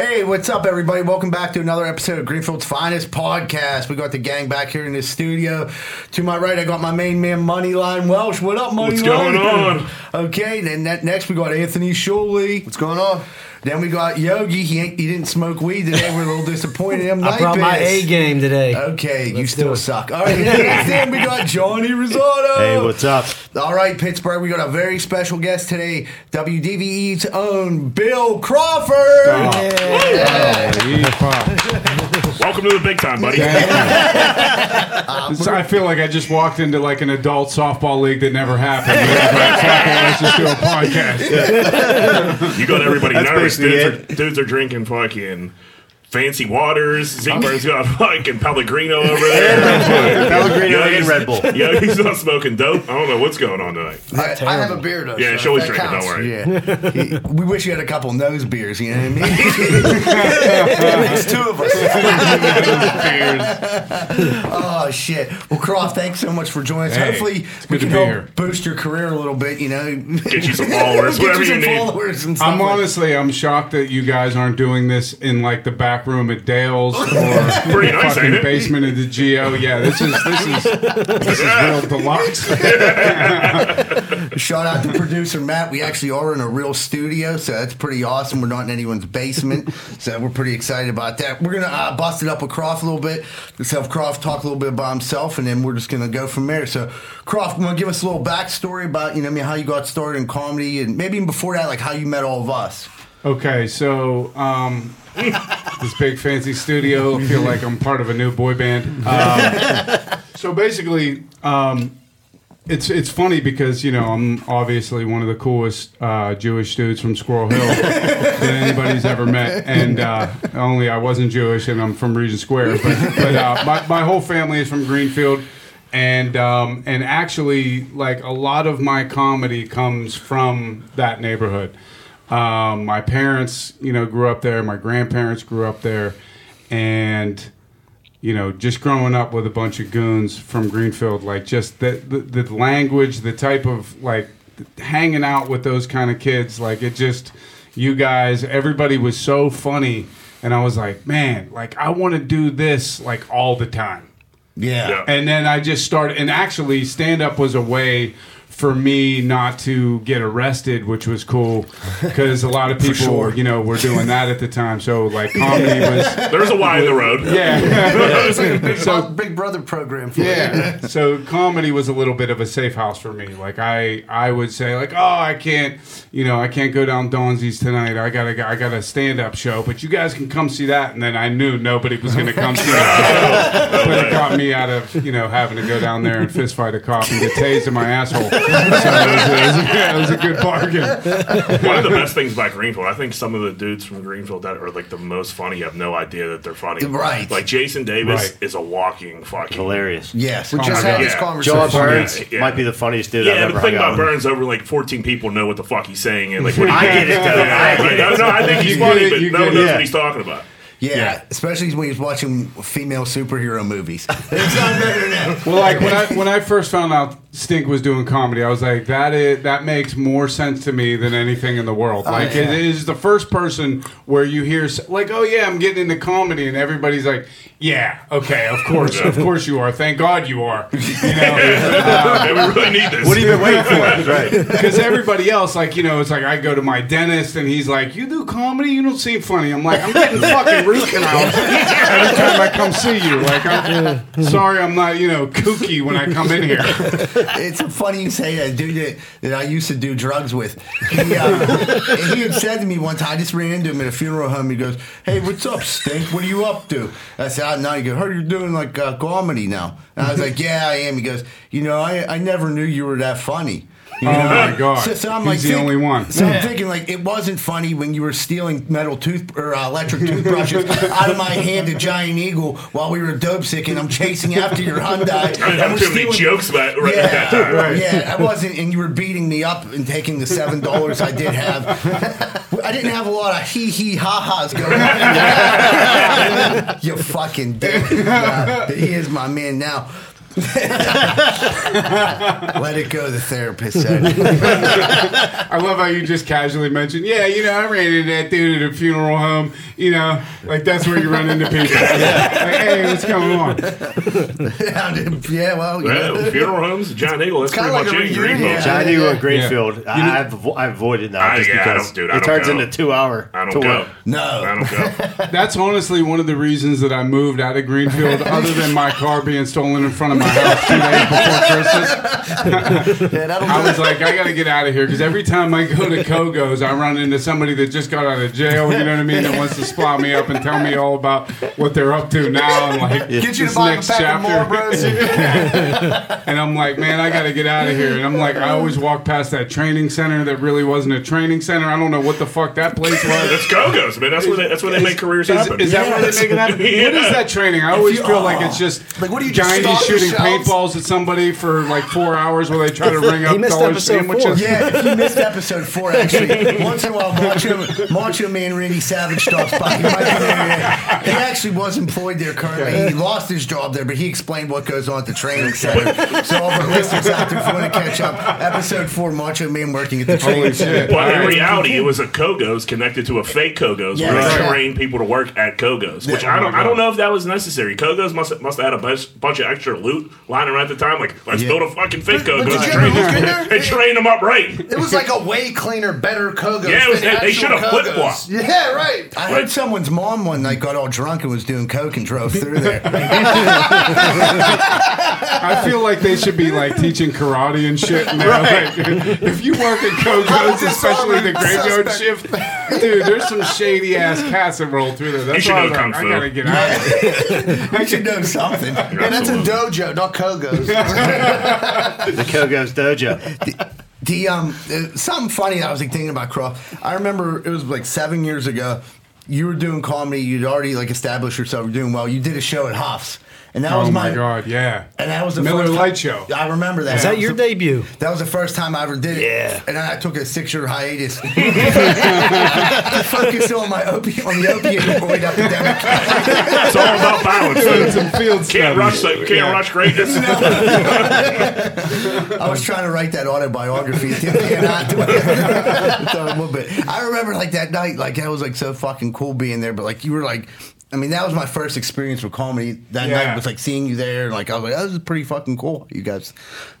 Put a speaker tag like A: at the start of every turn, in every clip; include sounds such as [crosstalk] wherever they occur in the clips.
A: Hey, what's up, everybody? Welcome back to another episode of Greenfield's Finest Podcast. We got the gang back here in the studio. To my right, I got my main man, Moneyline Welsh. What up, Moneyline?
B: What's going on?
A: Okay, then next we got Anthony Shuley.
C: What's going on?
A: Then we got Yogi. He ain't, he didn't smoke weed today. We're a little disappointed in him. [laughs]
D: I brought my A game today.
A: Okay, you
D: Let's
A: still suck. All right, then we got Johnny Risotto.
C: Hey, what's up?
A: All right, Pittsburgh, we got a very special guest today, WDVE's own Bill Crawford. [laughs]
B: Welcome to the big time, buddy. [laughs]
E: It's- I feel like I just walked into like an adult softball league that never happened. Let's just do a podcast.
B: You got everybody
C: That's
B: nervous. Dudes are, dudes are drinking fucking fancy waters. [laughs] Zingberg's got fucking Pellegrino over there.
C: Pellegrino
B: Yeah,
C: and
B: he's-
C: Red Bull. [laughs]
B: Yeah, he's not smoking dope. I don't know what's going on tonight.
C: I, I have a beer though.
B: Yeah,
C: so
B: show us
C: that
B: drinking. Don't
C: counts.
B: worry.
A: Yeah. [laughs] we wish you had a couple nose beers, you know what I mean?
C: It makes two of us.
A: oh, shit. Well, Croft, thanks so much for joining us.
E: Hey,
A: Hopefully, we can help
E: here.
A: boost your career a little bit, you know?
B: Get you some followers,
A: Get
B: whatever
A: you
B: you need.
A: followers and stuff.
E: I'm
A: like-
E: honestly, I'm shocked that you guys aren't doing this in like the back room at Dale's [laughs] or
B: Pretty
E: the
B: nice,
E: fucking basement of the Geo. Yeah, this is this is this is real deluxe. [laughs]
A: Shout out to producer Matt. We actually are in a real studio, so that's pretty awesome. We're not in anyone's basement, [laughs] so we're pretty excited about that. We're gonna uh, bust it up with Croft a little bit. Let's have Croft talk a little bit about himself, and then we're just gonna go from there. So, Croft, want to give us a little backstory about you know I mean how you got started in comedy, and maybe even before that, like how you met all of us.
E: Okay, so um, this big fancy studio, I feel like I'm part of a new boy band. Um, so basically, um, it's it's funny because you know I'm obviously one of the coolest uh, Jewish dudes from Squirrel Hill that anybody's ever met, and uh, only I wasn't Jewish and I'm from Regent Square, but, but uh, my my whole family is from Greenfield. And um, and actually, like a lot of my comedy comes from that neighborhood. Um, my parents, you know, grew up there. My grandparents grew up there, and you know, just growing up with a bunch of goons from Greenfield, like just the the, the language, the type of like hanging out with those kind of kids, like it just you guys, everybody was so funny, and I was like, man, like I want to do this like all the time.
A: Yeah.
B: Yeah.
E: And then I just started, and actually, stand up was a way for me not to get arrested, which was cool because a lot of [laughs] people,
A: sure.
E: you know, were doing that at the time. So, like, comedy was, [laughs]
B: There's a Y in the road.
E: yeah. [laughs]
C: so Big Brother program. For
E: Yeah. So comedy was a little bit of a safe house for me. Like I, I would say like, oh, I can't, you know, I can't go down Donzi's tonight. I got to, I got a stand up show, but you guys can come see that. And then I knew nobody was going to come see that. but it got me out of, you know, having to go down there and fist fight a cop and get tased in my asshole. [laughs] So it was, a, it, was it was a good bargain. [laughs]
B: One of the best things about Greenfield, I think some of the dudes from Greenfield that are like the most funny have no idea that they're funny.
A: Right.
B: Like Jason Davis
E: Right.
B: is a walking fucking
C: Hilarious.
A: Yes.
C: We just
E: my
C: had
E: God.
C: this
B: Yeah.
C: conversation.
B: John
C: Burns
B: Yeah, yeah.
C: might be the funniest dude
B: Yeah,
C: I've
B: the
C: ever
B: thing
C: hung out
B: about
C: with.
B: Burns, over like 14 people know what the fuck he's saying, and like when he,
C: I get it though. I
B: Right,
C: get
B: no,
C: it.
B: no, I think he's funny,
E: get it,
B: but no one knows
C: Yeah.
B: what he's talking about.
A: Yeah,
B: Yeah.
A: especially when he's watching female superhero movies. [laughs] It's not better now.
E: Well, like when I when I first found out Stink was doing comedy, I was like, that is that makes more sense to me than anything in the world. Oh, like
A: yeah.
E: it is the first person where you hear like, oh yeah, I'm getting into comedy, and everybody's like, yeah, okay, of course, of [laughs] course you are. Thank God you are. You know, [laughs] um,
B: Yeah, we really need this.
C: What have you been waiting for? [laughs] right.
E: because everybody else, like you know, it's like I go to my dentist and he's like, "You do comedy? You don't seem funny." I'm like, "I'm getting fucking root canals every time I come see you." Like, I'm sorry, I'm not you know kooky when I come in here.
A: It's funny you say that. Dude that, that I used to do drugs with. He, uh, he had said to me one time, I just ran into him at a funeral home. He goes, Hey, what's up, Stink? What are you up to? I said, I know. He goes, Heard you're doing like uh, comedy now. And I was like, Yeah, I am. He goes, You know, I, I never knew you were that funny. You
E: Oh my [laughs] God.
A: So, so I'm
E: He's the
A: think-
E: only one.
A: So I'm thinking like it wasn't funny when you were stealing metal tooth or uh, electric toothbrushes [laughs] out of my hand at Giant Eagle while we were dope sick and I'm chasing after your Hyundai. [laughs]
B: I didn't
A: and
B: have
A: we're
B: too many
A: stealing-
B: jokes about right
A: yeah,
B: at that time.
E: Right.
A: yeah, I wasn't, and you were beating me up and taking the seven dollars I did have. I didn't have a lot of hee hee ha ha's going on. you fucking dick. Uh, he is my man now. [laughs] Let it go, the therapist said. [laughs]
E: I love how you just casually mentioned, yeah, you know, I ran into that dude at a funeral home. You know, like that's where you run into people. [laughs] Like, hey, what's going on?
A: yeah, well, you know.
B: Well, funeral homes, Giant Eagle. That's
C: kinda
B: pretty
C: like
B: much
C: a
B: it.
C: reunion.
B: Greenville.
A: Yeah.
D: John
A: Yeah.
D: Eagle at Greenfield.
E: You know-
D: I, I've, avo- I've avoided now
B: I-
D: just
B: yeah, I
D: because
B: don't- dude,
D: it turns
B: go.
D: into two hour
B: I don't
D: tour.
B: go.
A: No.
B: I don't go.
E: That's honestly one of the reasons that I moved out of Greenfield, other than my car being stolen in front of my house two days before Christmas.
C: Yeah,
E: I was like, I got to get out of here because every time I go to Kogo's, I run into somebody that just got out of jail. You know what I mean? That wants to spot me up and tell me all about what they're up to now and like
C: Get you
E: this
C: to buy a
E: next
C: pack of
E: chapter.
C: Marlboros. [laughs]
E: And I'm like, man, I got to get out of here. And I'm like, I always walk past that training center that really wasn't a training center. I don't know what the fuck that place was.
B: That's Go-Go's, man. That's where they, that's where they make careers
E: Is,
B: happen.
E: is that where they make it happen? [laughs] What is that training? I always
A: you-
E: feel like it's just
C: Like, what are you just
E: Guyanese
C: stock
E: shooting
C: shelves?
E: paintballs at somebody for like four hours while they try to ring up
F: missed
E: dollar
F: episode four.
E: sandwiches.
A: Yeah, if you missed episode four, actually, [laughs] once in a while, Macho, Macho Man Randy Savage stops by. He, might be there. he actually was employed there currently. He lost his job there, but he explained what goes on at the training center. So all the listeners out there, if you want to catch up, episode four, Macho Man working at the training center.
B: But in reality, it was a Kogo's connected to a fake Kogo's
A: Yeah,
B: where they
A: right.
B: train people to work at Kogo's. Which
A: Yeah.
B: I don't,
E: Oh
B: I don't
E: oh
B: know if that was necessary. Kogo's must must have had a bunch, bunch of extra loot lying around at the time. Like, let's
A: Yeah.
B: build a fucking fake
C: But- but
B: and train,
C: ever look
B: them- and train them up right.
C: It was like a way cleaner, better Kogo.
B: Yeah, it was- they- they should've flip-flopped.
C: Yeah, right.
A: I heard someone's mom one night got all drunk and was doing coke and drove through there. [laughs]
E: I feel like they should be like teaching karate and shit. Now. Like, if you work at Kogo's, especially the
C: the
E: graveyard
C: suspect.
E: shift, dude, there's some shady ass cats that roll through there. That's
B: should
E: why I
B: go kung
E: like,
B: fu.
E: I gotta get out of [laughs] here.
A: I should know something.
C: And that's a dojo, not Kogo's. [laughs]
D: The Kogo's Dojo.
A: The um, uh, something funny I was like, thinking about Croft. I remember it was like seven years ago. You were doing comedy. You'd already like established yourself. You're doing well. You did a show at Huff's, and that
E: Oh
A: was
E: my god, yeah.
A: And that was the
E: Miller
A: first
E: Lite
A: time-
E: Show.
A: I remember that.
F: Is that your
A: was the-
F: debut?
A: That was the first time I ever did it.
D: Yeah.
A: And I took a six-year hiatus [laughs] to focus on my opiate on the opioid epidemic.
B: It's all about balance.
E: Doing [laughs] some field
B: Can't rush,
E: studies.
B: the, can't rush greatness.
A: I was trying to write that autobiography. It didn't pan out the way I thought it would, but I remember like that night, like that was like so fucking cool being there. But like you were like, I mean, that was my first experience with comedy. That
E: Yeah.
A: night was like seeing you there, like I was like, oh, this is pretty fucking cool. You guys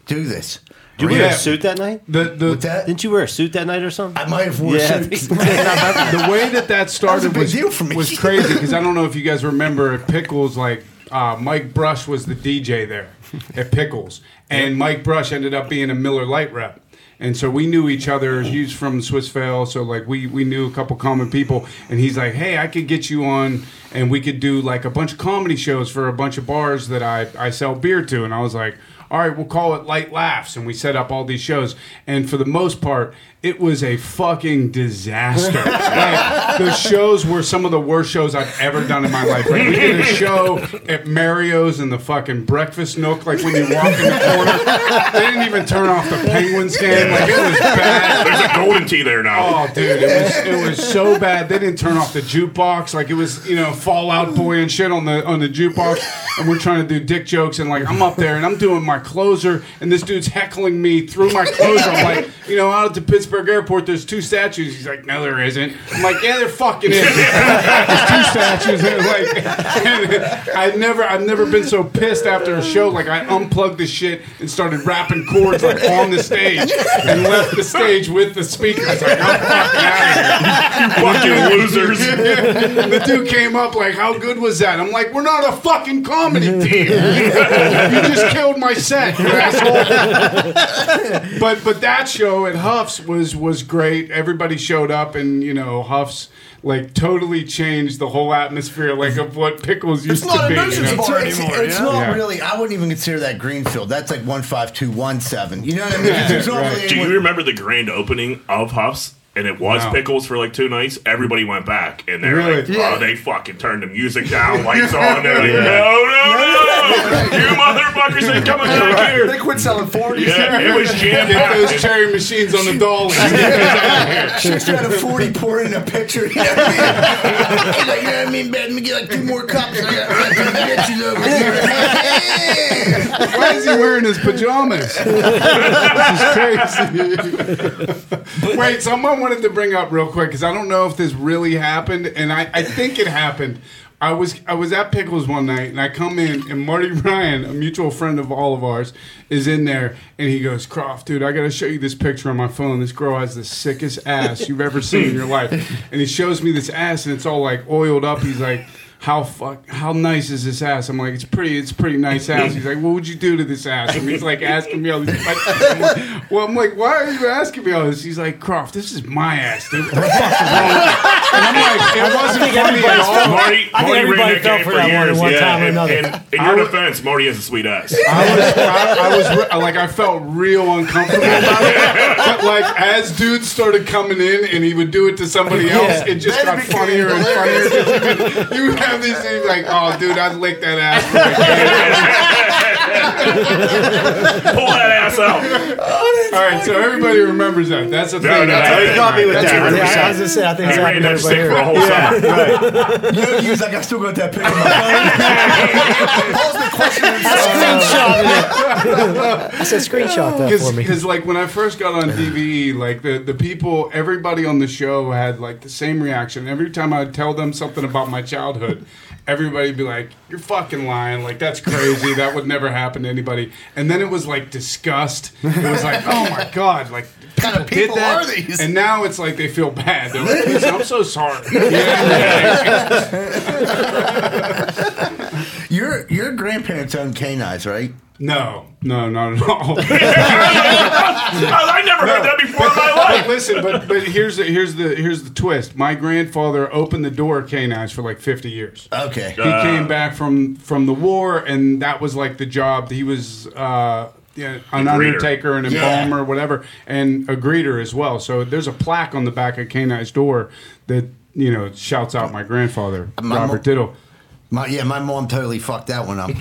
A: do this.
D: Did you wear
E: Yeah.
D: a suit that night?
E: The the
A: With that,
D: Didn't you wear a suit that night or something?
A: I might have worn
D: Yeah.
A: suits. [laughs]
E: the way that that started
A: big
E: was,
A: deal for me.
E: was crazy because I don't know if you guys remember at Pickles, like uh, Mike Brush was the DJ there at Pickles, and Mike Brush ended up being a Miller Lite rep. And so we knew each other. He's from Swissvale, so like we we knew a couple common people. And he's like, "Hey, I could get you on, and we could do like a bunch of comedy shows for a bunch of bars that I I sell beer to." And I was like, "All right, we'll call it Light Laughs." And we set up all these shows. And for the most part, it was a fucking disaster. like, the shows were some of the worst shows I've ever done in my life. Like we did a show at Mario's in the fucking breakfast nook. Like when you walk in the corner, they didn't even turn off the Penguins game. Like it was bad.
B: There's a Golden Tee there now.
E: Oh, dude, it was it was so bad. They didn't turn off the jukebox. Like it was, you know, Fall Out Boy and shit on the on the jukebox. And we're trying to do dick jokes, and like I'm up there and I'm doing my closer, and this dude's heckling me through my closer. I'm like, you know, out at the Pittsburgh airport, there's two statues. He's like, no, there isn't. I'm like, yeah, there fucking is. [laughs] There's two statues. And like, and I've never I've never been so pissed after a show. Like I unplugged the shit and started rapping chords like on the stage, and left the stage with the speakers. Like I'm fucking out of here.
B: Fucking losers.
E: the dude came up like, "How good was that?" I'm like, "We're not a fucking comedy team. you just killed my set, you asshole." but but that show at Huff's was was great. Everybody showed up, and you know Huff's like totally changed the whole atmosphere like of what pickles used
C: not
E: to be. you know?
C: bar
A: it's,
C: anymore,
A: it's
C: yeah?
A: not
E: Yeah.
A: really. I wouldn't even consider that Greenfield. That's like one five two one seven. You know what I mean? 'Cause there's not
E: Right.
A: really
B: Do you remember the grand opening of Huff's? And it was
E: No.
B: pickles for like two nights. Everybody went back, and they're
E: Really?
B: like,
C: Yeah.
B: "Oh, they fucking turned the music down, [laughs] lights on." They're like, "No, no, no! You motherfuckers ain't coming back
C: They
B: here!"
C: They quit selling 40s.
B: Yeah, it was [laughs] jam
E: Get those cherry machines on the dolly. [laughs]
A: Just had a 40 pouring in a picture. You know what I mean? He's like, you know what I mean, Ben? Let me get like two more cups. I got I got some bitches over here.
E: Why is he wearing his pajamas? this is crazy. Wait, someone wanted to bring up real quick because I don't know if this really happened, and I, I think it happened. I was I was at Pickles one night, and I come in, and Marty [laughs] Ryan, a mutual friend of all of ours, is in there, and he goes, "Croft, dude, I got to show you this picture on my phone. This girl has the sickest ass you've ever seen in your life." And he shows me this ass, and it's all like oiled up. He's like how fuck how nice is this ass? I'm like, it's pretty, it's pretty nice ass. He's like, what would you do to this ass? And he's like asking me all these questions. I'm like, well, I'm like, why are you asking me all this? He's like, Croft, this is my ass, dude. What the fuck is wrong I'm like, it wasn't
F: think
E: funny at all.
B: Marty,
F: I think
B: Marty
F: everybody
B: ran that
F: fell
B: game
F: for
B: for
F: that one
B: years.
F: at one
B: yeah,
F: time or
B: and,
F: another.
B: and in your defense, Marty has a sweet ass.
E: I was, I, I was, re- like, I felt real uncomfortable about it. But like, as dudes started coming in, and he would do it to somebody else, it just
A: Then
E: got
A: it became
E: funnier and funnier. [laughs] You would have these things like, "Oh, dude, I'd lick that ass." [laughs] for [laughs] like
B: Pull that ass out.
E: All right, so everybody remembers that. That's the
B: No,
E: thing.
B: no,
E: That's-
B: no,
D: you got me with
B: that's
D: that.
B: your
F: Yeah, I was gonna say, I think it's
B: He ran
F: happened to
B: that stick for a
F: everybody
B: whole summer.
A: You, you was like, I still got that picture. on my [laughs] phone. Pose the question. [laughs]
F: I said, screenshot that for me.
E: Because like when I first got on DVE, like the the people, everybody on the show had like the same reaction. Every time I'd tell them something about my childhood, everybody'd be like, "You're fucking lying! Like that's crazy. [laughs] that would never happen to anybody." And then it was like disgust. It was like, "Oh my god!" Like
C: kind of
E: did
C: people
E: that,
C: are these?
E: and now it's like they feel bad. They're like, "Listen, "I'm so sorry." [laughs] Yeah.
A: Your your grandparents owned canines, right?
E: No, no, not at all. [laughs]
B: I never heard that before in my life.
E: But listen, but but here's the here's the here's the twist. My grandfather opened the door of canines for like 50 years.
A: Okay.
E: He came back from from the war, and that was like the job. He was uh, yeah, an
B: greeter.
E: undertaker, an
A: Yeah.
E: embalmer, whatever, and a greeter as well. So there's a plaque on the back of Canine's door that you know shouts out my grandfather,
A: My
E: Robert
A: mo-
E: Diddle.
A: My, yeah, my mom totally fucked that one up. [laughs]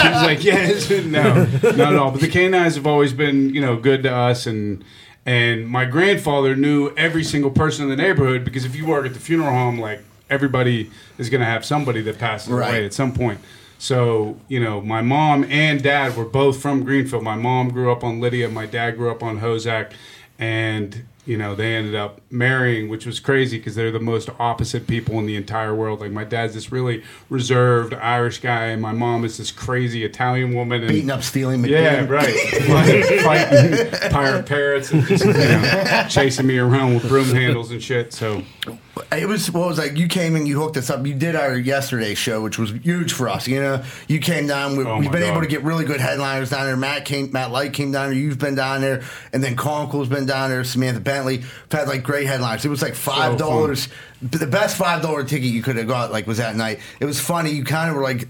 E: He was like, yes, no, not at all. But the canines have always been, you know, good to us, and and my grandfather knew every single person in the neighborhood because if you work at the funeral home, like everybody is going to have somebody that passes
A: Right.
E: away at some point. So you know, my mom and dad were both from Greenfield. My mom grew up on Lydia. My dad grew up on Hozak, and you know they ended up marrying, which was crazy because they're the most opposite people in the entire world. Like my dad's this really reserved Irish guy, and my mom is this crazy Italian woman. And,
A: Beating up Stealing McBean.
E: yeah, right. Like, [laughs] fighting pirate parrots and just you know, chasing me around with broom handles and shit. So
A: It was what was like you came and you hooked us up. You did our yesterday show, which was huge for us. You know, you came down. We,
E: Oh
A: we've
E: my
A: been able to get really good headliners down there. Matt came, Matt Light came down there. You've been down there, and then Conkel's been down there. Samantha Bentley We've had like great headliners. It was like five dollars. the best five dollar ticket you could have got like was that night. It was funny. You kind of were like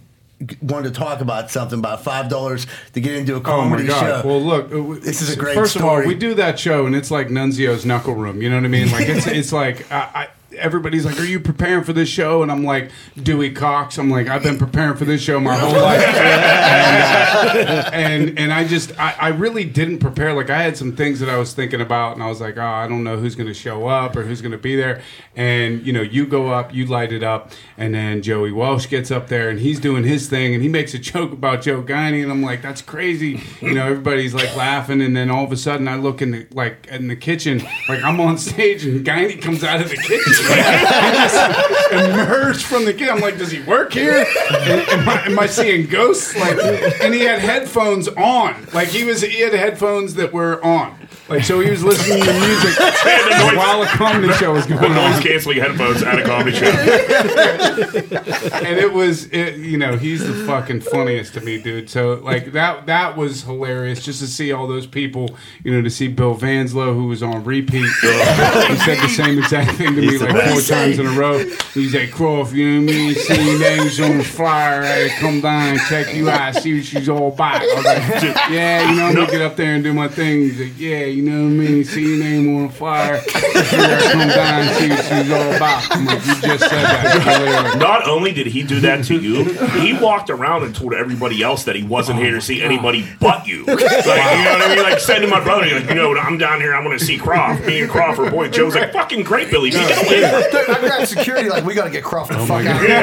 A: wanted to talk about something about five dollars to get into a
E: Oh
A: comedy
E: god!
A: show.
E: Well, look, uh,
A: This is a great
E: First of all, we do that show, and it's like Nunzio's knuckle room. You know what I mean? Like it's it's like I, I, everybody's like, "Are you preparing for this show?" And I'm like, Dewey Cox. I'm like, I've been preparing for this show my whole life, [laughs] and, uh, and and I just I, I really didn't prepare. Like I had some things that I was thinking about, and I was like, oh, I don't know who's going to show up or who's going to be there. And you know, you go up, you light it up, and then Joey Walsh gets up there, and he's doing his thing, and he makes a joke about Joe Guiney, and I'm like, that's crazy. You know, everybody's like laughing, and then all of a sudden, I look in the like in the kitchen, like I'm on stage, and Guiney comes out of the kitchen, he just [laughs] emerged from the kitchen. I'm like, does he work here? Am, I, am I seeing ghosts? Like, and he had headphones on, like he was he had headphones that were on. Like so, he was listening to music [laughs] while a comedy show was going on.
B: Noise
E: on.
B: canceling headphones at a comedy show. [laughs]
E: and it was it, you know he's the fucking funniest to me dude so like that that was hilarious just to see all those people you know to see bill vanslow who was on repeat he said the same exact thing to me like four times in a row he's like croft you know what i mean see your name's on the flyer I come down and check you out see what she's all about I was like, [laughs] yeah you know i'm gonna get up there and do my thing he's like yeah you know what I mean? See your name on figured I'd come down and see what she's all about. I'm like, you just said that.
B: Not only did he do that to you, he walked around and told everybody else that he wasn't here to see anybody but you. Like, you know what I mean? Like said to my brother, like, you know, what? I'm down here. I want to see Croft. Me and Croft are boy. Joe's like, fucking great, Billy. Get away.
C: Dude, I grabbed security like we gotta get Croft the
E: Oh
C: fuck out. of here.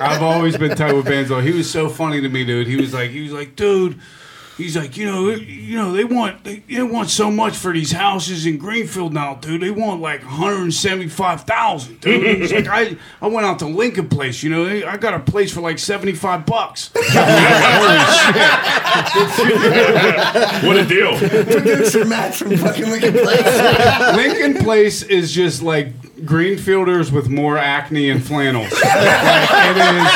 E: I've always been tight with Banzo. He was so funny to me, dude. He was like, he was like, dude. He's like, you know, you know, they want they, they want so much for these houses in Greenfield now, dude. They want like one hundred seventy five thousand, dude. [laughs] He's like, I I went out to Lincoln Place, you know, they- I got a place for like seventy five bucks. [laughs]
B: What a deal.
A: Producer Matt from fucking Lincoln Place.
E: Lincoln Place is just like Greenfielders with more acne and flannels. [laughs] Like, it is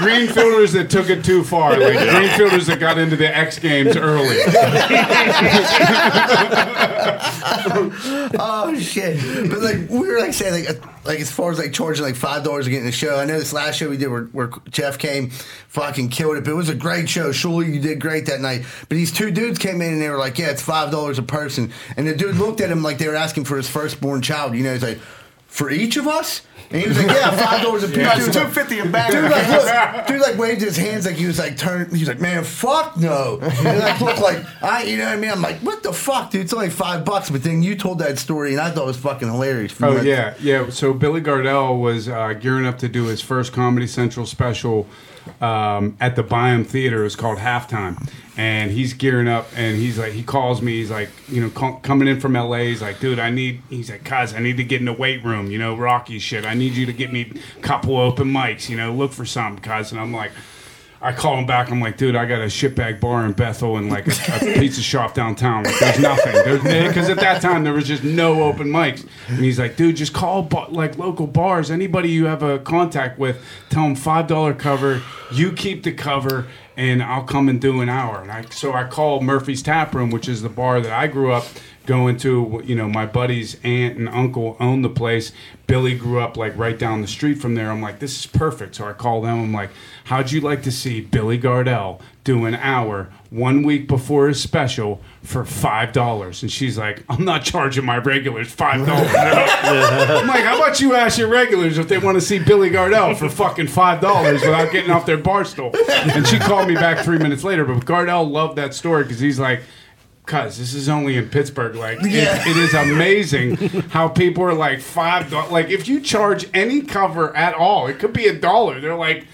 E: Greenfielders that took it too far. Like Greenfielders that got into the X Games early. [laughs]
A: Oh shit! But like we were like saying, like uh, like as far as like charging like five dollars to get in the show. I know this last show we did where, where Jeff came, fucking killed it. But it was a great show. Surely you did great that night. But these two dudes came in and they were like, "Yeah, it's five dollars a person." And the dude looked at him like they were asking for his firstborn child. You know, he's like, "For each of us." And he was like, "Yeah, five dollars a [laughs] piece."
C: That's
A: Dude,
C: two fifty a bag.
A: Dude like, look, [laughs] dude like waved his hands like he was like turn. He was like, man, fuck no. And like looked like I, you know what I mean? I'm like, what the fuck, dude? It's only five bucks. But then you told that story, and I thought it was fucking hilarious.
E: Oh yeah, yeah. So Billy Gardell was uh, gearing up to do his first Comedy Central special um, at the Byham Theater. It was called Halftime, and he's gearing up. And he's like, he calls me. He's like, you know, co- coming in from LA. He's like, dude, I need. He's like, cuz I need to get in the weight room. You know, Rocky shit. I need you to get me a couple open mics. You know, look for something, cuz. And I'm like. I call him back. I'm like, dude, I got a shitbag bar in Bethel and like a, a [laughs] pizza shop downtown. Like, there's nothing. Because at that time there was just no open mics. And he's like, dude, just call ba- like local bars. Anybody you have a contact with, tell them five dollar cover. You keep the cover, and I'll come and do an hour. And I so I called Murphy's Tap Room, which is the bar that I grew up going to. You know, my buddy's aunt and uncle owned the place. Billy grew up like right down the street from there. I'm like, this is perfect. So I call them. I'm like, how'd you like to see Billy Gardell do an hour one week before his special for five dollars? And she's like, I'm not charging my regulars five dollars. [laughs] I'm like, how about you ask your regulars if they want to see Billy Gardell for fucking five dollars without getting off their bar stool? And she called me back three minutes later. But Gardell loved that story because he's like. Cuz this is only in Pittsburgh. Like, it- it is amazing how people are like five. Like, if you charge any cover at all, it could be a dollar. They're like,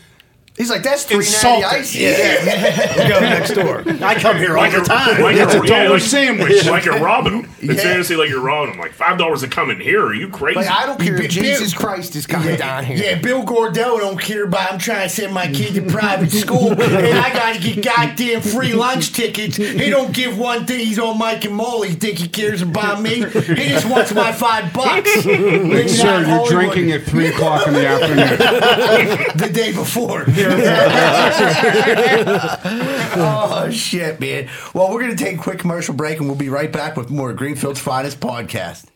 C: He's like, that's three
E: Insulting.
C: natty ices.
D: Go next door. I come here all
B: Like
D: the
B: a,
D: time.
B: like
E: It's a
B: yeah,
E: dollar
B: like-
E: sandwich.
B: Like you're robbing [laughs] them. It's
A: Yeah.
B: seriously like you're robbing them. Like five dollars to come in here. Are you crazy?
C: Like, I don't care
A: Bill-
C: if Jesus Christ is coming down here.
A: Yeah, Bill Gardell don't care about. I'm trying to send my kid to private school, and I got to get goddamn free lunch tickets. He don't give one thing. He's on Mike and Molly. You think he cares about me? He just wants my five bucks. [laughs] Living
E: Sir, you're
A: Hollywood
E: drinking at three o'clock in the afternoon. [laughs]
A: the day before. Oh shit, man. Well, we're gonna take a quick commercial break, and we'll be right back with more Greenfield's finest podcast.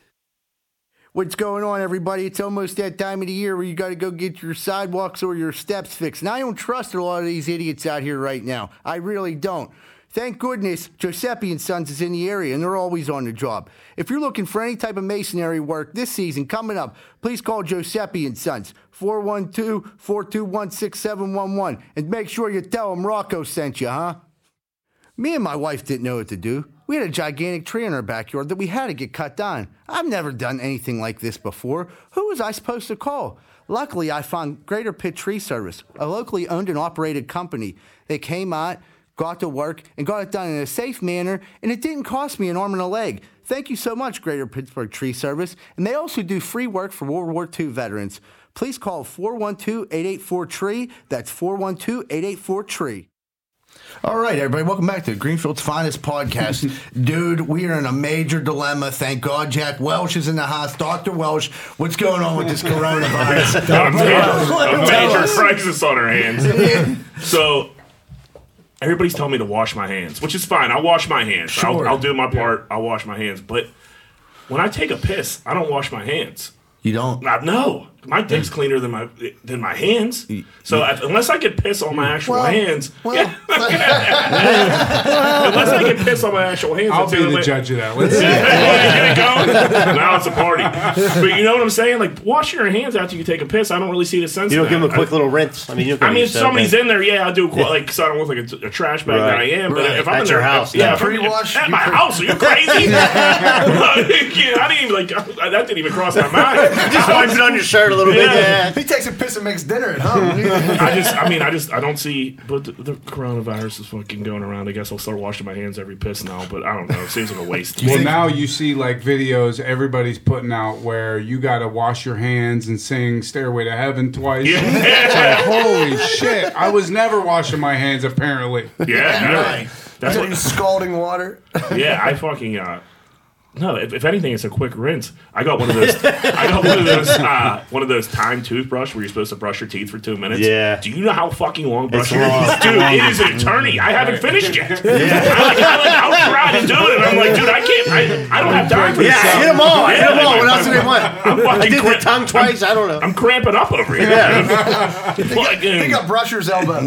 A: What's going on, everybody? It's almost that time of the year where you got to go get your sidewalks or your steps fixed. And I don't trust a lot of these idiots out here right now. I really don't. Thank goodness Giuseppe and Sons is in the area and they're always on the job. If you're looking for any type of masonry work this season coming up, please call Giuseppe and Sons 412-421-6711 and make sure you tell them Rocco sent you, huh? Me and my wife didn't know what to do. We had a gigantic tree in our backyard that we had to get cut down. I've never done anything like this before. Who was I supposed to call? Luckily, I found Greater Pitt Tree Service, a locally owned and operated company. They came out, got to work, and got it done in a safe manner, and it didn't cost me an arm and a leg. Thank you so much, Greater Pittsburgh Tree Service. And they also do free work for World War II veterans. Please call 412 884 TREE. That's 412 884 TREE. All right, everybody, welcome back to Greenfield's finest podcast. [laughs] Dude, we are in a major dilemma. Thank God Jack Welsh is in the house. Dr. Welsh, what's going on with this coronavirus? [laughs]
B: a major, a major crisis on our hands. [laughs] So everybody's telling me to wash my hands, which is fine. I'll wash my hands.
A: Sure.
B: I'll, I'll do my part. I'll wash my hands. But when I take a piss, I don't wash my hands.
A: You don't.
B: I, no, my dick's cleaner than my than my hands. So if, unless I get piss on my actual
C: Well,
B: hands,
C: well,
B: yeah. [laughs] [laughs] unless I get piss on my actual hands,
E: I'll
B: that's
E: be
B: only
E: the
B: way-
E: judge of that. Let's see.
B: Get it going? now it's a party. But you know what I'm saying? Like washing your hands after you take a piss, I don't really see the sense.
G: You don't
B: of
G: give
B: that.
G: them a quick
B: I,
G: little rinse. I mean, you
B: I mean, if somebody's in there, yeah, I do. Qu- like, so I don't look like a, a trash bag that I am. But
A: Right.
B: if I'm
G: At
B: in
G: your
B: there,
G: house,
B: yeah,
G: yeah.
B: if I'm-
C: Pre-wash,
B: at
C: you
B: my
C: pre-
B: house. Are you crazy? [laughs] I didn't even like that. Didn't even cross my mind.
G: Just wipe it on your shirt a little bit.
B: Yeah.
G: Yeah.
C: He takes a piss and makes dinner at home. [laughs]
B: I just, I mean, I just, I don't see. But the, the coronavirus is fucking going around. I guess I'll start washing my hands every piss now. But I don't know. It seems like a waste. [laughs]
E: Well, now you see like videos everybody's putting out where you got to wash your hands and sing "Stairway to Heaven" twice.
B: Yeah.
E: Like, holy shit! I was never washing my hands. Apparently,
B: yeah, never.
A: Right.
B: That's what,
C: you scalding water.
B: yeah, I fucking uh no, if, if anything, it's a quick rinse. I got one of those. I got one of those. [laughs] Uh, one of those time toothbrush where you're supposed to brush your teeth for two minutes.
G: Yeah.
B: Do you know how fucking long brushing
G: long.
B: your teeth? Dude, it is an eternity. I haven't finished yet. [laughs] Yeah. I like, I like, I'll try to do it, and I'm like, dude, I can't. I, I don't have time for this.
G: Yeah, hit them all. I hit them all. What else do they want?
B: I'm
G: I
B: fucking
G: did the tongue twice. I don't know.
B: I'm cramping up over here. [laughs] Fucking-
C: He got brusher's elbow.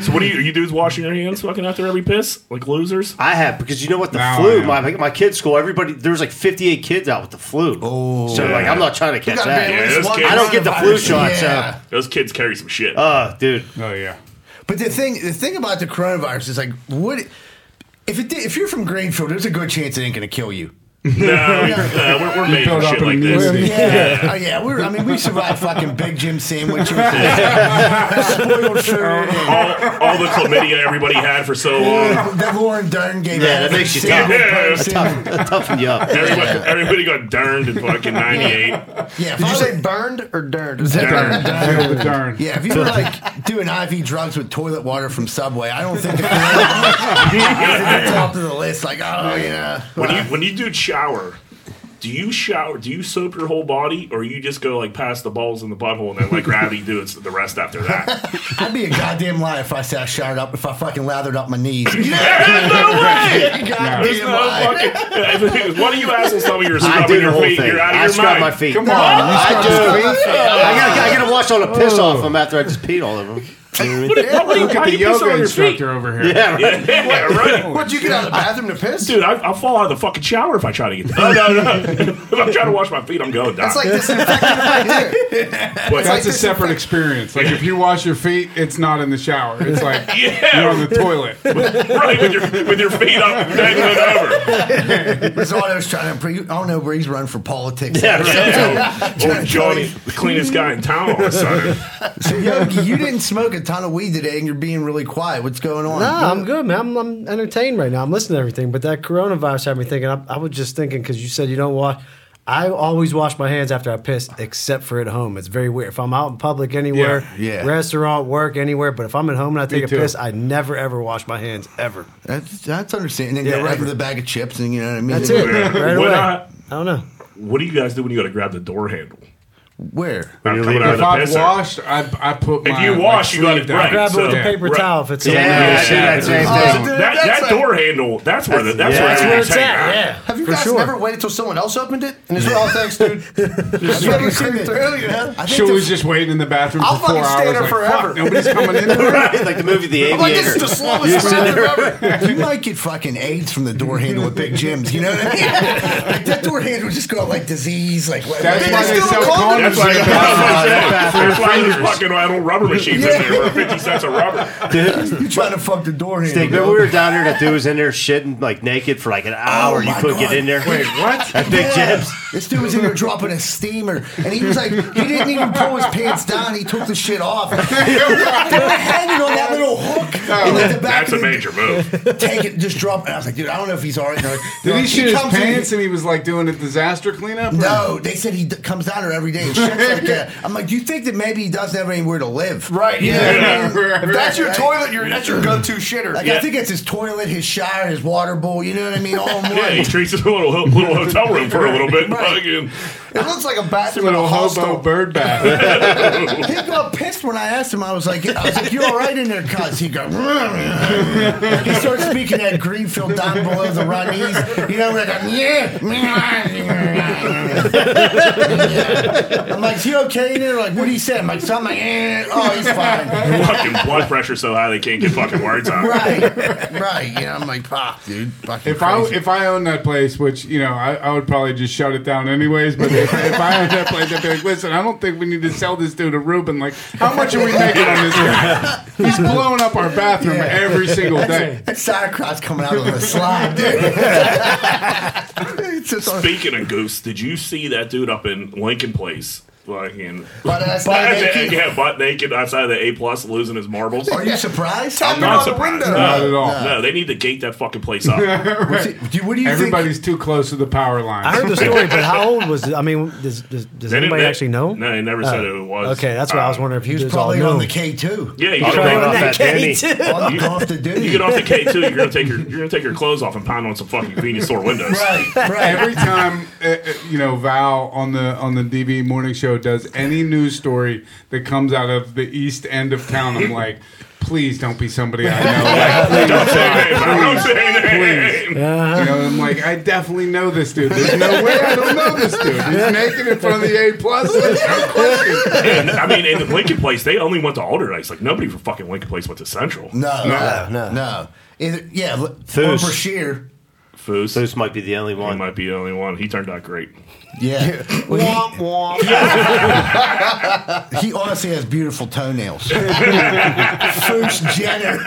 B: so what do you? Are you dudes washing your hands fucking after every piss like losers?
G: I have because you know what the
E: Now I
G: flu.
E: am.
G: My my kids' school, everybody there was like 58 kids out with the flu. Oh, so like I'm not trying to catch that.
C: at
B: Yeah,
C: least
B: those
C: one
B: kids-
G: I don't get the flu
A: coronavirus.
G: shot.
A: Yeah.
G: So,
B: Those kids carry some shit.
G: uh, dude,
E: oh yeah.
A: But the thing, the thing about the coronavirus is like, what if it did, if you're from Greenfield? There's a good chance it ain't gonna kill you.
B: No, [laughs] uh, we're, we're made
E: build up
B: shit
E: an
B: like
E: immunity.
B: this.
A: Yeah, Oh, yeah. We're, I mean, we survived fucking Big Jim sandwiches, spoiled food,
B: all, all the chlamydia everybody had for so long.
A: that Lauren Dern gave
G: Yeah, that makes you
B: tough. Yeah,
A: person.
G: tough, toughen you up.
B: Everybody, everybody got durned in fucking '98.
A: Yeah,
C: Did you say burned or durned?
B: Durned.
E: Feel the.
A: Yeah, if you were like doing IV drugs with toilet water from Subway, I don't think the coronavirus is at the top of the list. Like, oh yeah,
B: When you when you do shower, do you shower? Do you soap your whole body, or you just go like past the balls in the butthole and then like gravity do it the rest after that? [laughs]
A: I'd be a goddamn lie if I said I showered up if I fucking lathered up my knees. [laughs] [laughs]
B: There's no way.
A: Goddamn
B: There's no
A: lie.
B: fucking. One of you assholes tell me you're
G: I
B: scrubbing
G: do the
B: your
G: whole
B: feet.
G: thing.
B: You're out of
G: I
B: your
G: scrub
B: mind.
G: my feet.
E: Come on,
G: I do.
A: Yeah.
G: I gotta, I gotta wash all the piss oh. off them after I just peed all over them.
B: What, what, what,
E: Look
B: how
E: at the
B: you piss
E: yoga
B: on your feet?
E: instructor over here.
G: Yeah, [laughs] right.
B: Yeah, [laughs] right.
C: What'd you get out of the bathroom to piss?
B: Dude, I, I'll fall out of the fucking shower if I try to get. [laughs] Oh, no, no, no. if I'm trying to wash my feet, I'm going down.
C: That's like disinfectant right there.
B: But-
E: That's a separate experience. Like if you wash your feet, it's not in the shower. It's like
B: Yeah.
E: you're on the toilet.
B: right with your with your feet up, dangling over.
A: That's all I was trying to. Pre- I don't know where he's running for politics.
G: Yeah, right.
B: Oh, Johnny, the cleanest guy in town all of a sudden.
A: So, Yogi, you didn't smoke a ton of weed today, and you're being really quiet. What's going on?
F: No, I'm good, man. I'm, I'm entertained right now. I'm listening to everything. But that coronavirus had me thinking. I, I was just thinking because you said you don't wash. I always wash my hands after I piss, except for at home. It's very weird. If I'm out in public anywhere,
A: Yeah, yeah.
F: restaurant, work, anywhere, but if I'm at home and I take a
E: too.
F: piss, I never ever wash my hands ever.
A: That's that's understanding. And
F: Yeah,
A: then right
F: ever.
A: to the bag of chips, and you know what I mean.
F: That's it. Right
B: What,
F: away. I don't know.
B: What do you guys do when you go to grab the door handle?
A: Where?
B: I'm
G: you
B: coming
G: leave
B: out
E: If I've washed, I, I put my.
B: If
E: my
B: you
E: like,
B: wash, you gotta-
E: sleeve down.
B: right.
F: Grab it with
B: so-
F: a paper
B: right.
F: towel if it's
G: Yeah,
F: on
G: I
F: the
G: do that same
C: Oh,
G: thing.
C: dude,
B: That,
C: that's
B: that
C: like-
B: door handle, that's where the, that's
G: Yeah.
B: where
G: That's
F: where
B: everything's
F: it's
B: hanging
F: at.
B: out.
F: Yeah,
C: Have you
F: for
C: guys
F: sure.
C: never waited till someone else opened it? And it's oh, thanks, dude. [laughs] I've never seen it through, you know?
A: I think
E: She was
A: the-
E: just waiting in the bathroom
C: I'll
E: for four
C: fucking stand
E: hours.
C: there
E: Like,
C: forever.
E: Fuck, nobody's coming in. there? [laughs]
G: Right, like the movie The
C: I'm like, this is
G: Aviator.
C: the slowest bathroom ever. [laughs]
A: you might get fucking AIDS from the door handle with Big Jim's. You know what I mean? like that door handle would just go out like disease, like what-
E: That's why they
C: still
E: sell
C: call them-
B: That's
E: condoms
B: why,
E: in the
B: that's
E: bathroom.
B: why there's fucking little rubber machines in there for 50 cents a rubber. [laughs]
A: you trying to fuck the door handle.
G: Steak, remember we were down there, that dude was in there shitting like naked for like an oh hour. you couldn't
A: God.
G: get in there.
E: Wait, what? [laughs]
G: At Big Jim's.
A: This dude was in there dropping a steamer, and he was like, he didn't even pull his pants down. He took the shit off. they were hanging on that little hook. in like the back
B: That's a major move.
A: Take it, just drop it. I was like, dude, I don't know if he's all right. Like,
E: Did
A: no,
E: he shoot his
A: comes in-
E: pants and he was like doing a disaster cleanup? or-
A: No, they said he d- comes down there every day and like that. I'm like, do you think that maybe he doesn't have anywhere to live?
C: Right,
A: You know
C: yeah.
A: what I mean? [laughs]
C: If that's your
A: Right?
C: toilet, your that's your go-to shitter.
A: Like, I think it's his toilet, his shower, his water bowl. You know what I mean? All in one. [laughs]
B: Yeah, he treats it a little little hotel room for a little bit. [laughs]
A: Right.
B: Fucking,
C: it looks like a bathroom in
E: Little
C: a
E: hobo
C: hostel.
E: bird bath.
A: He got pissed when I asked him. I was like, I was like, you all right in there, cuz? He go, he starts speaking that Greenfield down below the Ronnies. You know, like, yeah. [laughs] I'm like, is he okay in there? Like, what do you say? I'm like, something like, eh. oh, he's fine. [laughs]
B: fucking blood pressure so high they can't get fucking words out.
A: right, right. You know, I'm like, fuck, dude. Fucking
E: If I
A: crazy.
E: if I owned that place, which you know I, I would probably just shut it down anyways. But if, if I owned that place, I'd be like, listen, I don't think we need to sell this dude to Reuben. Like, how much are we making on this guy? He's blowing up our bathroom every single day.
A: that sauerkraut's coming out of the slide, dude. [laughs] it's just on,
B: Speaking of Goose, did you see that dude up in Lincoln Place? Fucking
A: but
B: butt
A: not
B: naked,
A: naked.
B: yeah, butt naked outside of the A plus, losing his marbles.
A: Are you surprised?
B: I'm not surprised. No,
E: Not at all.
B: No, they need to gate that fucking place up. [laughs]
A: What's it- do- what do you
E: Everybody's too close to the power line.
F: I heard the story, but how old was it? I mean, does, does, does
B: They didn't-
F: anybody
B: they-
F: actually know?
B: No, they never said
F: Oh.
B: who it was.
F: Okay, that's what I was
B: Um,
F: wondering if
A: think? He was
F: you all
A: probably
F: knew.
A: on the K2.
B: Yeah, you
G: I'll
B: get,
G: go
B: off,
G: off that Denny.
A: On the off the dude.
B: you get off the K two, you're gonna take your you're gonna take your clothes off and pound on some fucking convenience store windows.
A: Right, right.
E: Every time uh, uh, you know Val on the on the DVE morning show does any news story that comes out of the east end of town, I'm [laughs] like, please don't be somebody I know. [laughs] Like, please,
B: Don't say
E: God,
B: names. I don't say
E: please.
B: names.
E: You uh-huh. know, I'm like, I definitely know this dude. There's no way I don't know this dude. He's naked in front of the A plus. [laughs] There's no question.
B: And, I mean, in the Lincoln Place, they only went to Alder Allderdice. Like nobody from fucking Lincoln Place went to Central.
A: No, no,
C: no.
A: no. Either, yeah, l- or
G: Foos.
A: For sheer.
B: Foos,
G: This might be the only one.
B: he
G: one.
B: might be the only one. He turned out great.
A: Yeah. [laughs] Well, he, [laughs] he honestly has beautiful toenails. [laughs] Foos Jenner.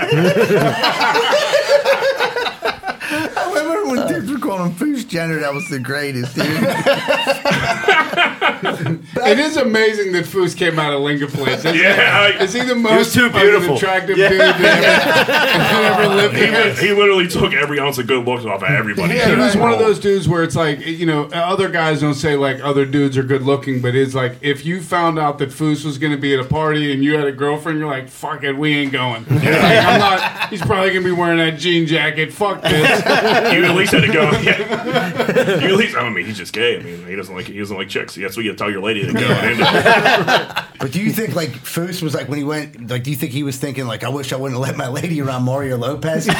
A: I remember when dudes were calling him Foos Jenner. That was the greatest, dude. [laughs]
E: It is amazing that Foos came out of Lincoln Place. Isn't
B: Yeah,
E: it?
B: like-
E: is he the
G: was
E: most
G: too beautiful.
E: attractive
G: Yeah.
E: dude that ever, [laughs] ever lived
B: He,
E: here?
B: he literally took every ounce of good looks off of everybody.
E: Yeah, he was one of those dudes where it's like, you know, other guys don't say like other dudes are good looking, but it's like if you found out that Foos was going to be at a party and you had a girlfriend, you're like, fuck it, we ain't going. Like, I'm not. He's probably going to be wearing that jean jacket. Fuck this. [laughs]
B: You at least had to go. [laughs] Yeah. You at least. I mean, he's just gay. I mean, he doesn't like he doesn't like chicks. That's what you tell your lady to go. into.
A: But do you think like Foos was like when he went like do you think he was thinking like I wish I wouldn't have let my lady around Mario Lopez? [laughs]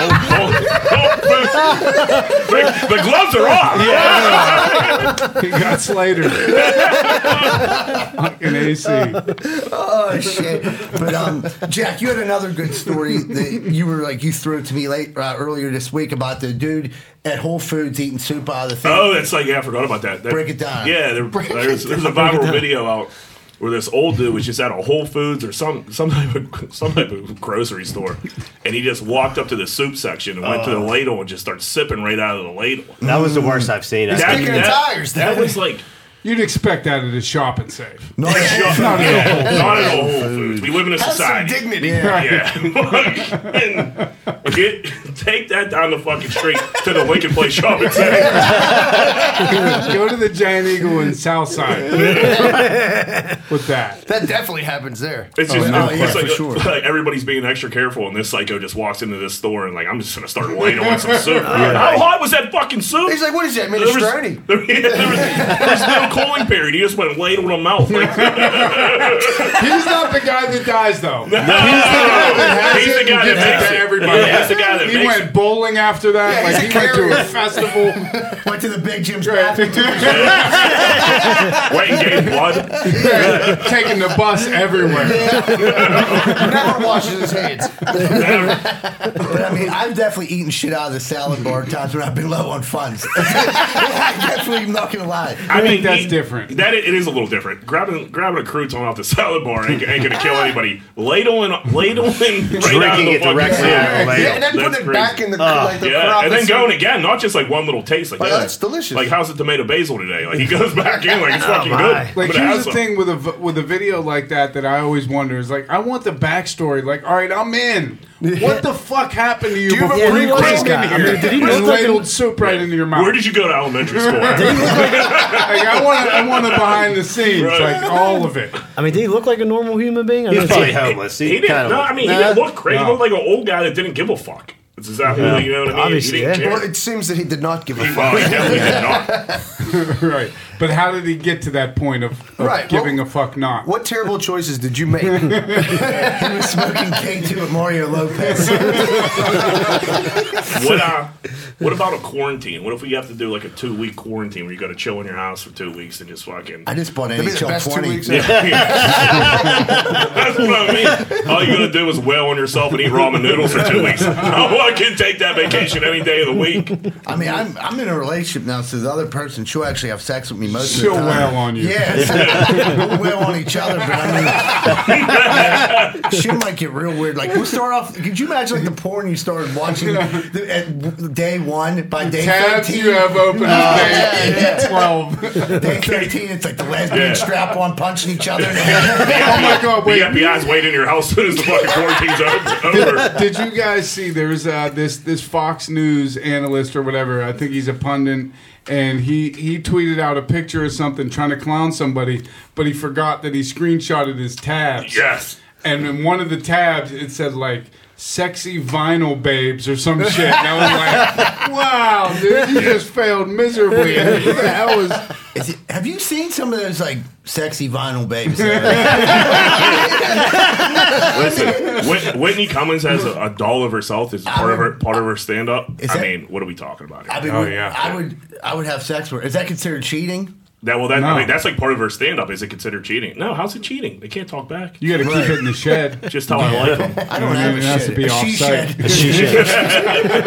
B: Oh, oh, oh, the, the gloves are off.
E: Yeah, [laughs] he got Slater. Fucking AC.
A: oh shit! But um, Jack, you had another good story that you were like you threw it to me late uh, earlier this week about the dude at Whole Foods eating soup out of the thing.
B: Oh, that's like yeah, I forgot about that. That-
A: Break it down.
B: Yeah, there, [laughs] there's, there's a viral video out where this old dude was just at a Whole Foods or some some type of some type of grocery store, and he just walked up to the soup section and went to the oh. ladle and just started sipping right out of the ladle.
G: That was the worst I've seen.
B: That,
C: kicking
B: that-
C: tires,
B: that was like
E: You'd expect that at a shopping safe.
A: No,
B: not at all. Not at all. Whole Foods. We live in a
C: Have some
B: society.
C: dignity.
B: Yeah. [laughs] and get, take that down the fucking street to the Lincoln Place shopping center.
E: Go to the Giant Eagle in Southside [laughs] with that.
C: That definitely happens there.
B: It's just oh,
A: yeah,
B: it's
A: for
B: like,
A: sure.
B: like everybody's being extra careful, and this psycho just walks into this store and like I'm just gonna start ladling some soup. [laughs] How hot was that fucking soup?
C: He's like, what is that,
B: there was,
C: minestrone?
B: there, yeah, there was, there was no cooling period. He just went ladling them out. Like, [laughs]
E: He's not the guy that dies, though.
B: he's the guy that
E: He's the guy
B: gives
E: that
B: it
E: makes
B: to
E: it.
B: everybody.
E: Yeah.
B: He's the guy that
E: He
B: makes
E: went
B: it.
E: bowling after that.
C: Yeah,
E: like
C: he's
E: he went to a festival. [laughs]
A: went to the Big Jim's bathroom. [laughs]
B: Went and gave blood.
E: taking the bus everywhere.
C: Never washes his hands.
A: But I mean, I've definitely eaten shit out of the salad bar at times when I've been low on funds. I definitely am not gonna lie.
B: I
E: think that's different.
B: That it is a little different. Grabbing grabbing a crouton off the salad bar ain't, ain't gonna kill anybody. Ladling ladling right out of
G: Drinking
B: the
G: it
B: fucking
G: directly
B: soup.
G: out of the ladle.
C: Yeah, and then
B: That's
C: putting it
B: crazy.
C: back in the ah. like the
B: Yeah,
C: crop
B: and then going again, not just like one little taste. Like,
C: Oh,
B: yeah,
C: that's delicious.
B: Like, how's the tomato basil today? Like, he [laughs] goes back in, like it's oh, fucking
F: my.
B: good.
E: Like
B: But it
E: here's the
B: some.
E: thing with a v- with a video like that that I always wonder is like I want the backstory. Like, all right, I'm in. [laughs] What the fuck happened to you,
C: Do you have
E: before
C: a
E: you
C: pre-cream
E: came in
F: guy? I mean, did he
E: and
F: look like a-
E: ladled soup right into your mouth?
B: Where did you go to elementary school?
E: like, [laughs] I want I want the behind the scenes,
B: Right.
E: like all of it.
F: I mean, did he look like a normal human being? I
G: He's
F: mean,
G: probably
F: it's-
G: homeless. He,
B: he didn't.
G: kind of.
B: No, I mean, he
C: Nah.
B: didn't look crazy. He looked like an old guy that didn't give a fuck. That's exactly what you know what I mean.
F: Obviously,
B: he didn't
F: yeah.
B: care.
C: Well, it seems that he did not give a
B: He-
C: fuck.
B: well, he definitely did not. [laughs]
E: right. But how did he get to that point of, of
C: Right,
E: giving
C: well-
E: a fuck not?
C: What terrible choices did you make? [laughs]
A: He was smoking K2 with Mario Lopez. [laughs]
B: What uh, what about a quarantine? What if we have to do like a two week quarantine where you got to chill in your house for two weeks and just fucking?
A: I just bought
C: That'd be the
A: NHL
C: best two
A: 20.
C: weeks
B: Yeah. [laughs] That's what I mean. All you gotta do is wail on yourself and eat ramen noodles for two weeks. Oh, I can take that vacation any day of the week.
A: I mean, I'm I'm in a relationship now, so the other person she'll actually have sex with me most
E: She'll
A: of the time.
E: wail on you.
A: Yeah, so we'll wail on each other, but I mean, she might get real weird. Like we'll start off. Could you imagine like the porn you started watching the, at day one by day
E: Tabs
A: thirteen?
E: you have open
A: Oh,
E: as day
A: yeah, yeah.
E: 12.
A: Day thirteen, it's like the lesbian
B: Yeah.
A: strap on punching each other.
E: oh my god, Wait,
B: the
E: wait.
B: FBI's waiting in your house as soon as the fucking quarantine's over. over.
E: Did you guys see there's uh, this this Fox News analyst or whatever? I think he's a pundit, and he he tweeted out a picture of something trying to clown somebody, but he forgot that he screenshotted his tabs.
B: Yes.
E: And in one of the tabs, it said like "sexy vinyl babes" or some shit. And I was like, [laughs] "Wow, dude, you just failed miserably." [laughs] And who the hell was?
A: Is uh, it, have you seen some of those like sexy vinyl babes? [laughs]
B: Listen, Whit- Whitney Cummings has a, a doll of herself as part of her part of her stand up.
A: Is
B: I
A: that-
B: mean, what are we talking about here?
A: I mean,
E: Oh, yeah.
A: I would I would have sex with her. Is that considered cheating?
B: That well, that
E: No.
B: I mean, that's like part of her stand up. Is it considered cheating? No, how's it cheating? They can't talk back.
E: You got to keep it in the shed. [laughs]
B: Just how I like them. [laughs]
A: I don't have
E: mean,
A: a
E: it has
A: shed.
E: to be
A: A
E: off-site. [laughs]
A: shed.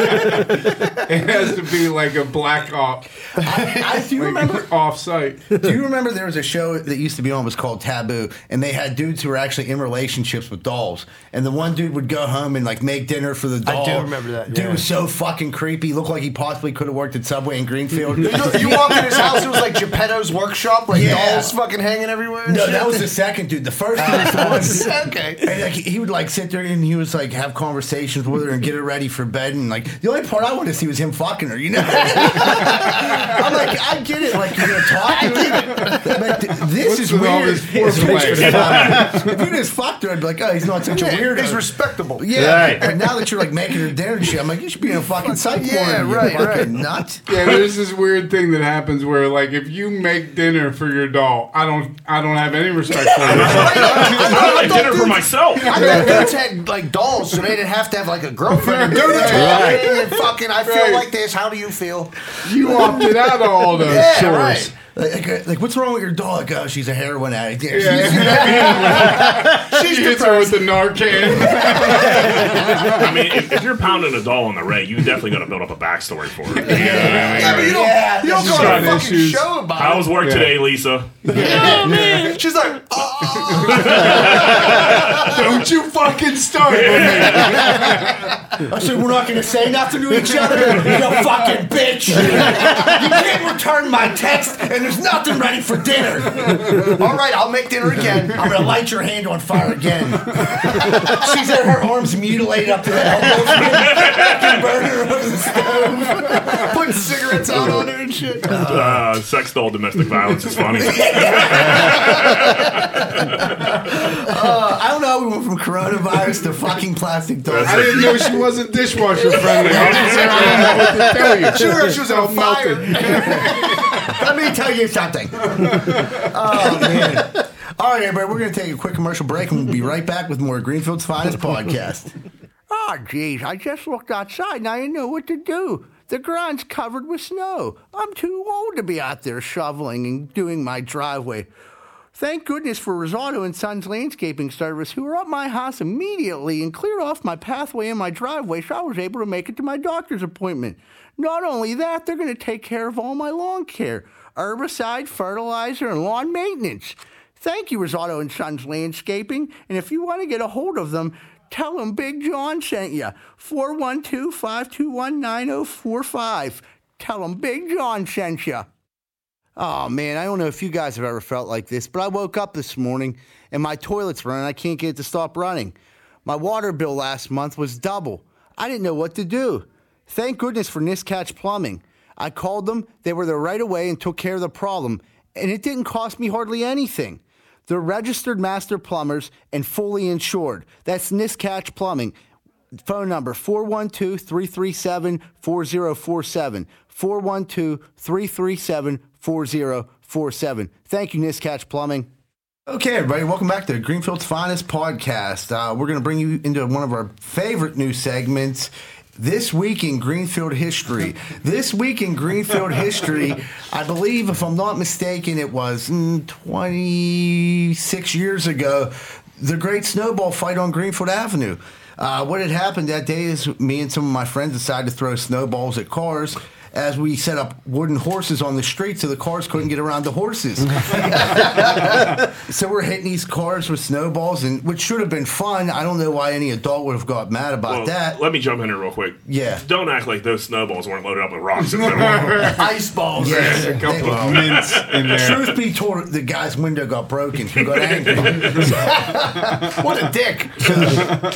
E: It has to be like a black op,
A: I, I, do you remember?
E: like off site.
A: Do you remember there was a show that used to be on? It was called Taboo, and they had dudes who were actually in relationships with dolls. And the one dude would go home and like make dinner for the doll.
C: I do remember that,
A: Dude
C: yeah.
A: was so fucking creepy. Looked like he possibly could have worked at Subway in Greenfield.
C: You, you walked in his house, it was like Geppetto's workshop, like
A: Yeah.
C: dolls fucking hanging everywhere. and
A: No,
C: shit.
A: that was the second dude. The first dude [laughs] was the [laughs] one.
C: okay.
A: And like he would like sit there and he was like have conversations with her and get her ready for bed and like the only part I wanted to see was him fucking her, you know. [laughs] I'm like, I get it, like you're gonna talk to her. But th- this
E: What's
A: is
E: with all
A: weird.
E: this foreplay?
A: if you just fucked her, I'd be like, oh, he's not such a weirdo.
C: He's respectable.
A: yeah,
G: Right.
A: but now that you're like making her dinner and shit, I'm like, you should be in a fucking psych
C: Yeah,
A: ward, you
C: right,
A: fucking
C: right.
A: nut.
E: Yeah, there's this weird thing that happens where, like, if you make dinner for your doll, I don't, I don't have any respect for [laughs] it.
B: I like dinner for myself.
C: I thought dudes had like dolls, so they didn't have to have like a girlfriend. Dude, it's
G: Right.
C: fucking. I feel
E: Right.
C: like this. How do you feel?
E: You opted out of all those
C: Yeah,
E: chores.
C: right.
A: Like, like, like, what's wrong with your dog? Oh, she's a heroin addict. Yeah, she's-
E: She hits her with the Narcan.
B: I mean, if, if you're pounding a doll on the ray, you definitely got to build up a backstory for it. You know what I mean?
C: Yeah, but you don't.
A: Yeah,
C: you don't go on a fucking
E: issues.
C: show about
B: How was
C: it.
B: work
E: Yeah.
B: today, Lisa?
C: She's like, oh, [laughs]
E: don't you fucking start with me.
A: I said, we're not going to say nothing to each other. You fucking bitch. you can't return my text, and there's nothing ready for dinner. [laughs]
C: all right, I'll make dinner again.
A: I'm going to light your hand on fire again. [laughs] She's at her arms mutilated up to the elbows. [laughs] Fucking burner over the stove.
C: Putting cigarettes out on her and shit.
B: Uh, sex doll domestic violence is funny.
A: Uh, I don't know. We went from coronavirus to fucking plastic dolls.
E: I didn't know she wasn't dishwasher friendly. Officer, I don't know what to tell you.
C: Sure, she was on fire.
A: Let me tell you something. Oh man! All right, everybody, we're going to take a quick commercial break, and we'll be right back with more Greenfield's Finest podcast. Oh, geez, I just looked outside and I didn't know what to do. The ground's covered with snow. I'm too old to be out there shoveling and doing my driveway. Thank goodness for Rosato and Sons Landscaping Service, who were up my house immediately and cleared off my pathway and my driveway so I was able to make it to my doctor's appointment. Not only that, they're going to take care of all my lawn care, herbicide, fertilizer, and lawn maintenance. Thank you, Rosato and Sons Landscaping. And if you want to get a hold of them, tell them Big John sent you. 412 521 9045. Tell them Big John sent you. Oh man, I don't know if you guys have ever felt like this, but I woke up this morning and my toilet's running. I can't get it to stop running. My water bill last month was double. I didn't know what to do. Thank goodness for Niscatch Plumbing. I called them, they were there right away and took care of the problem, and it didn't cost me hardly anything. They're registered master plumbers and fully insured. That's Niscatch Plumbing. Phone number 412 337 4047. 412 337 4047. Thank you, Niscatch Plumbing. Okay, everybody, welcome back to Greenfield's Finest Podcast. Uh, we're going to bring you into one of our favorite new segments. This week in Greenfield history. This week in Greenfield history, I believe, if I'm not mistaken, it was mm, 26 years ago, the great snowball fight on Greenfield Avenue. Uh, what had happened that day is me and some of my friends decided to throw snowballs at cars as we set up wooden horses on the street so the cars couldn't get around the horses. [laughs] so we're hitting these cars with snowballs, and which should have been fun. I don't know why any adult would have got mad about
B: Well,
A: that.
B: Let me jump in here real quick.
A: Yeah.
B: Don't act like those snowballs weren't loaded up with rocks. [laughs]
C: Ice balls.
A: Yes,
E: A couple
A: they-
E: of mints in there.
A: Truth be told, the guy's window got broken. He got angry. [laughs]
C: What a dick.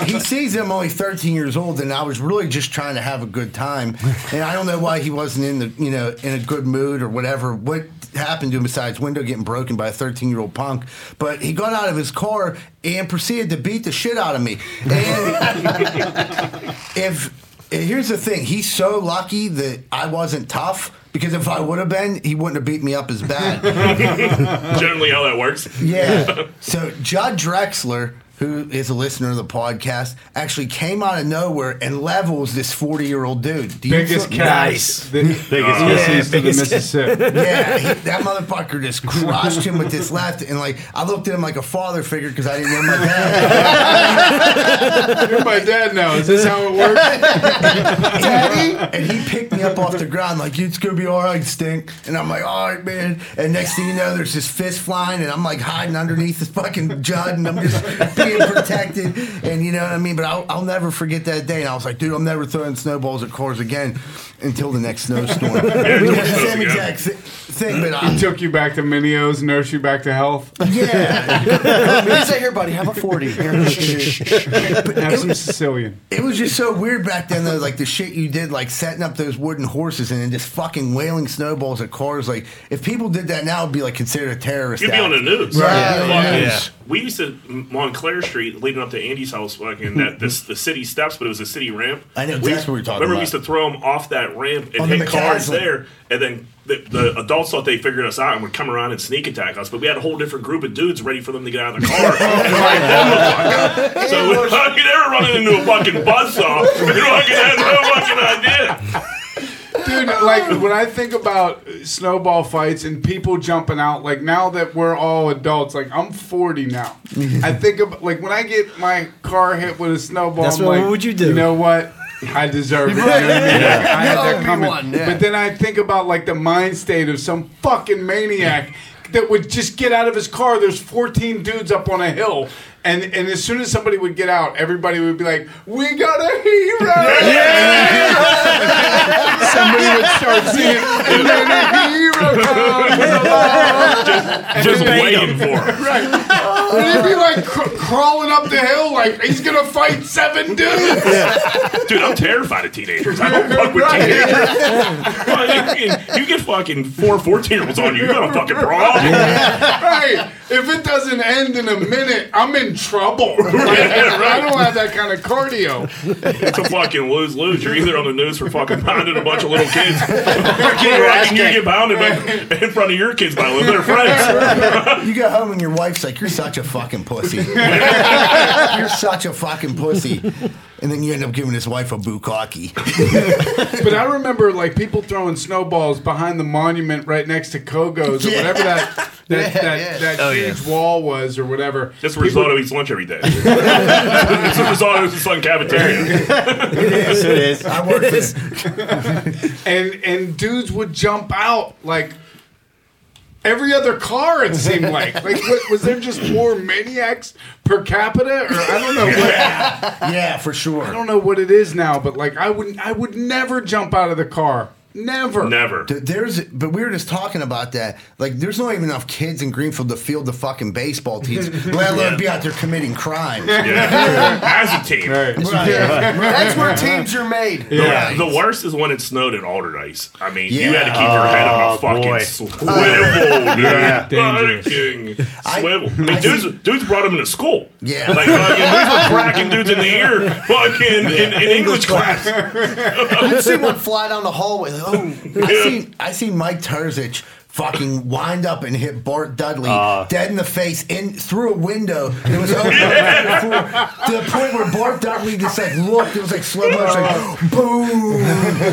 A: he sees I'm only 13 years old, and I was really just trying to have a good time. And I don't know why he wasn't in the, you know, in a good mood or whatever. What happened to him besides window getting broken by a 13 year old punk? But he got out of his car and proceeded to beat the shit out of me. And [laughs] if here's the thing, he's so lucky that I wasn't tough. Because if I would have been, he wouldn't have beat me up as bad. [laughs]
B: Generally, how that works.
A: Yeah. [laughs] So Judd Drexler, who is a listener of the podcast, actually came out of nowhere and levels this 40 year old dude. Do you
E: Biggest
A: feel-
E: cats. The,
G: Biggest
E: yeah,
G: cats.
E: to the Mississippi. [laughs]
A: Yeah, he, that motherfucker just crushed him with his left, and like I looked at him like a father figure because I didn't know my dad.
E: You're my dad now. Is this how it works? [laughs]
A: Daddy, and he picked me up off the ground like it's gonna be all right, stink. And I'm like, all right, man. And next thing you know, there's this fist flying, and I'm like hiding underneath this fucking Judd, and I'm just being protected. And you know what I mean? But I'll, I'll never forget that day. And I was like, dude, I'm never throwing snowballs at cars again until the next snowstorm. [laughs]
B: until
A: the same
B: snows
A: exact thi- thing, but
E: He
A: I,
E: took you back to Mineo's, nursed you back to health. [laughs]
A: yeah,
C: He said, here, buddy, have a 40. Here. [laughs]
E: Have some Sicilian.
A: it was just so weird back then. Though, like the shit you did, like setting up those wooden horses and then just fucking wailing snowballs at cars. Like if people did that now, it'd be like considered a terrorist.
B: You'd be on the news.
A: Right.
B: Yeah.
A: Yeah.
B: Yeah.
G: Yeah.
B: We used to Montclair Street, leading up to Andy's house, fucking that this the city steps, but it was a city ramp.
A: I know
B: We-
A: exactly what you're talking
B: Remember,
A: about.
B: we used to throw them off that ramp and
A: On the
B: hit cars there, and then the, the adults thought they figured us out and would come around and sneak attack us. But we had a whole different group of dudes ready for them to get out of the car and ride them the fuck out. So we, fucking, [laughs] they were running into a fucking buzzsaw. and [laughs] fucking had no fucking idea.
E: Dude, like when I think about snowball fights and people jumping out, like now that we're all adults, like I'm 40 now. [laughs] I think of like when I get my car hit with a snowball,
F: That's
E: I'm
F: what-
E: like,
F: what would you do?
E: You know what? I deserve it. [laughs] You know what I mean? Like, I had that coming.
C: one, yeah.
E: But then I think about like the mind state of some fucking maniac that would just get out of his car. There's 14 dudes up on a hill. And, and as soon as somebody would get out, everybody would be like, "We got a hero!" [laughs] [laughs] somebody would start singing, "And then a hero comes along."
B: Just waiting for it. [laughs]
E: Right. And he'd be like cr- crawling up the hill like he's gonna fight seven dudes.
B: Dude, I'm terrified of teenagers. I don't fuck with teenagers. Well, you, you- you get fucking four 14 year olds on you, you're gonna fucking brawl.
E: Right. If it doesn't end in a minute, I'm in trouble. [laughs] Like, I don't have that kind of cardio.
B: It's a fucking lose lose. You're either on the news for fucking pounding a bunch of little kids, [laughs] or fucking you get pounded by, in front of your kids by their friends.
A: You go home and your wife's like, "You're such a fucking pussy. [laughs] You're such a fucking pussy." And then you end up giving his wife a bukkake. [laughs]
E: But I remember like people throwing snowballs behind the monument right next to Kogo's or
A: Yeah.
E: whatever that [laughs] that, that, that
G: Oh,
E: huge wall was or whatever.
B: That's where Risotto eats lunch every day. [laughs] it's a Risotto's the Sun Cafeteria.
G: Yes, it is.
A: I work for
E: and and dudes would jump out like every other car. It seemed like [laughs] like what, was there just more maniacs per capita or I don't know what
A: yeah, for sure.
E: I don't know what it is now, but like I would I would never jump out of the car Never.
B: Never.
A: There's, but we were just talking about that. Like, there's not even enough kids in Greenfield to field the fucking baseball teams, [laughs] let alone
B: Yeah.
A: be out there committing crimes.
B: Yeah. [laughs] As a team.
E: Right.
C: That's where teams are made.
B: Yeah,
A: Right.
B: the worst is when it snowed at Allderdice. I mean, you had to keep your head on a
G: Oh,
B: fucking
G: boy.
B: swivel. dude.
G: Yeah. [laughs]
E: Dangerous.
B: Fucking
A: I-
B: swivel. I mean,
A: I
B: dudes,
A: think-
B: dudes brought them into school.
A: Yeah.
B: Like, fucking, dudes were cracking dudes in the ear fucking in, in English class.
C: I'd see one fly down the hallway. Oh, [laughs]
A: I seen I seen Mike Terzic fucking wind up and hit Bart Dudley uh. dead in the face in through a window. It was open to the point where Bart Dudley just like looked. It was like slow motion, like boom.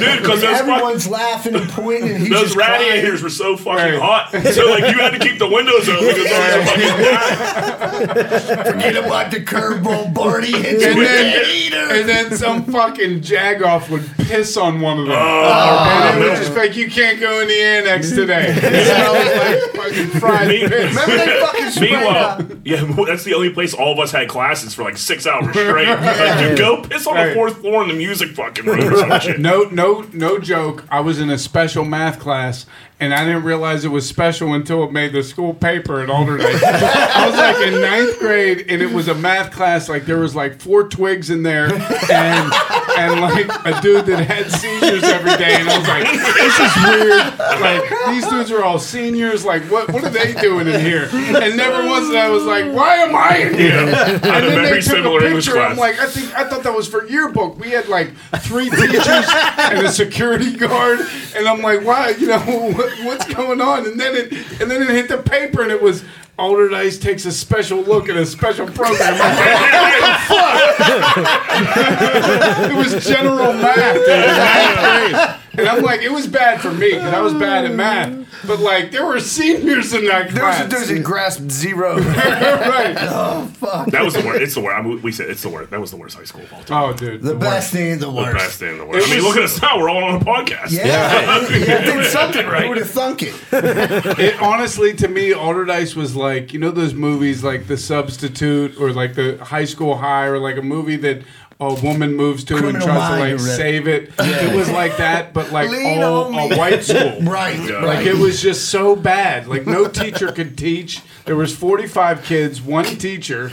B: Dude, because those, fuck,
A: Everyone's laughing and pointing. And he's
B: those
A: just crying.
B: radiators were so fucking hot. So, like, you had to keep the windows open because there was a fucking
A: Forget about the curveball, Barty. Hits
E: And then, and then some fucking jagoff would piss on one of them.
B: Oh,
E: and it would just be like, you can't go in the annex today. It smells like fucking fried
B: Me-
C: remember they fucking sprayed
B: Meanwhile, yeah, well, [laughs] that's the only place all of us had classes for like six hours [laughs] straight. Like, dude, go piss on the fourth floor in the music fucking room or some shit.
E: No, no, no joke. I was in a special math class, and I didn't realize it was special until it made the school paper at Allderdice. I was like in ninth grade, and it was a math class. Like there was like four twigs in there, and and like a dude that had seizures every day. And I was like, this is weird. Like these dudes are all seniors. Like what what are they doing in here? And never once I was like, why am I in here? And then they took a picture.
B: class.
E: I'm like, I think I thought that was for yearbook. We had like three teachers and a security guard, and I'm like, why? You know, what, what's going on? And then it and then it hit the paper, and it was. Allderdice takes a special look at a special program. Like, [laughs] it was general math. And I'm like, it was bad for me because I was bad at math. But like, there were seniors in that
C: There's
E: class.
C: a, there's a grasped zero. [laughs]
E: right. [laughs] Oh fuck!
B: That was the worst. It's the worst. I mean, we said it's the worst. That was the worst high school of all time.
E: Oh, dude.
A: the best thing, the
B: the
A: worst.
B: The best thing in the world. I mean,
E: was-
B: look at us now. We're all on a podcast.
A: Yeah, [laughs] yeah. yeah. did something right. Who would have thunk it?
E: It honestly, to me, Allderdice was like you know those movies like The Substitute or like the High School High or like a movie that a woman moves to
A: Criminal
E: and tries to
A: Minds.
E: like save it. It was like that, but like
C: Lean
E: all
C: on
E: a
C: me.
E: white [laughs] school.
A: Right,
B: Yeah.
A: right.
E: Like it was just so bad. Like no teacher could teach. There was forty five kids, one teacher.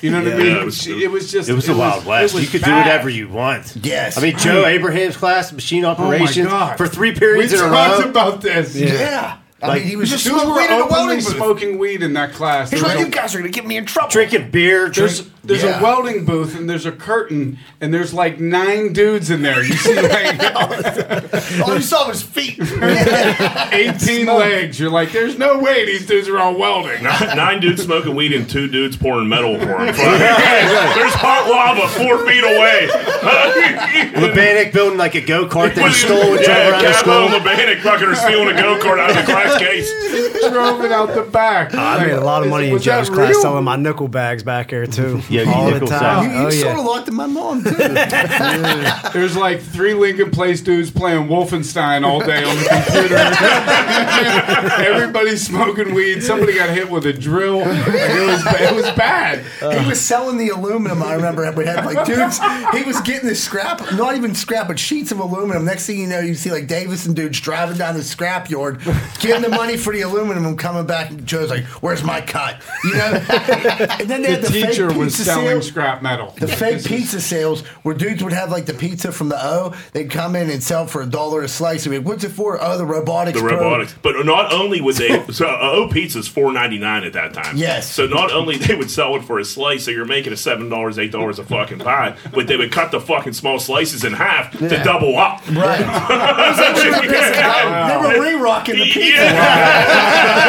E: You know what I mean?
B: Yeah, it was-
E: it was just
G: It was the Wild West. You could
E: bad.
G: do whatever you want.
A: Yes.
G: I mean, Joe Abraham's class, machine
E: Oh
G: operations,
E: god!
G: for three
E: we
G: periods in a
E: talked
G: row.
E: about this.
A: yeah. I
G: Like-
A: mean, he was
C: Just
A: just
E: Dudes
C: smoke
E: were
C: weed in a
E: openly
C: welding booth.
E: smoking weed in that class.
C: He's
E: There
C: like,
E: was
C: you guys are gonna get me in trouble.
G: Drinking beer. Drink,
E: there's
A: Yeah.
E: a welding booth and there's a curtain and there's like nine dudes in there. You see like [laughs]
C: All you [laughs] saw was feet. [laughs]
E: 18 legs. You're like, there's no way these dudes are all welding.
B: Nine, nine dudes smoking weed and two dudes pouring metal for him. There's hot lava four feet away.
G: Lebanik building like a go kart that he stole and drove
B: yeah,
G: around the
B: Cabo and
G: school.
B: Lebanik fucking are stealing a go kart out of the class case.
E: Drove it out the back.
F: I made a lot of money in
E: Was
F: Joe's class selling my nickel bags back here too.
G: Yeah, you
F: all the
G: nickel
F: time.
A: You, you
F: Oh
A: sort of
F: yeah.
A: locked my mom too. [laughs]
E: There's like three Lincoln Place dudes playing Wolfenstein all day on the computer. [laughs] Everybody's smoking weed. Somebody got hit with a drill. It was it was bad.
A: he was selling the aluminum. I remember we had like dudes. He was getting this scrap, not even scrap, but sheets of aluminum. Next thing you know, you see like Davison dudes driving down the scrap yard, getting the money for the aluminum and coming back. And Joe's like, "Where's my cut?" You know. [laughs] And then they had
E: The
A: the fake
E: teacher was
A: pizza
E: selling
A: sale.
E: scrap metal.
A: The fake pizza sales where dudes would have like the pizza from the O, they'd come in and sell for a dollar a slice. I mean, what's it for? Oh, the robotics.
B: The
A: probe.
B: robotics, but not only would they, so uh, O pizza's four ninety nine at that time.
A: Yes.
B: So not only they would sell it for a slice, so you're making a seven dollars, eight dollars a fucking pie, but they would cut the fucking small slices in half to double up.
A: Right. [laughs] It was like they were. They were re-rocking the pizza.
B: Yeah.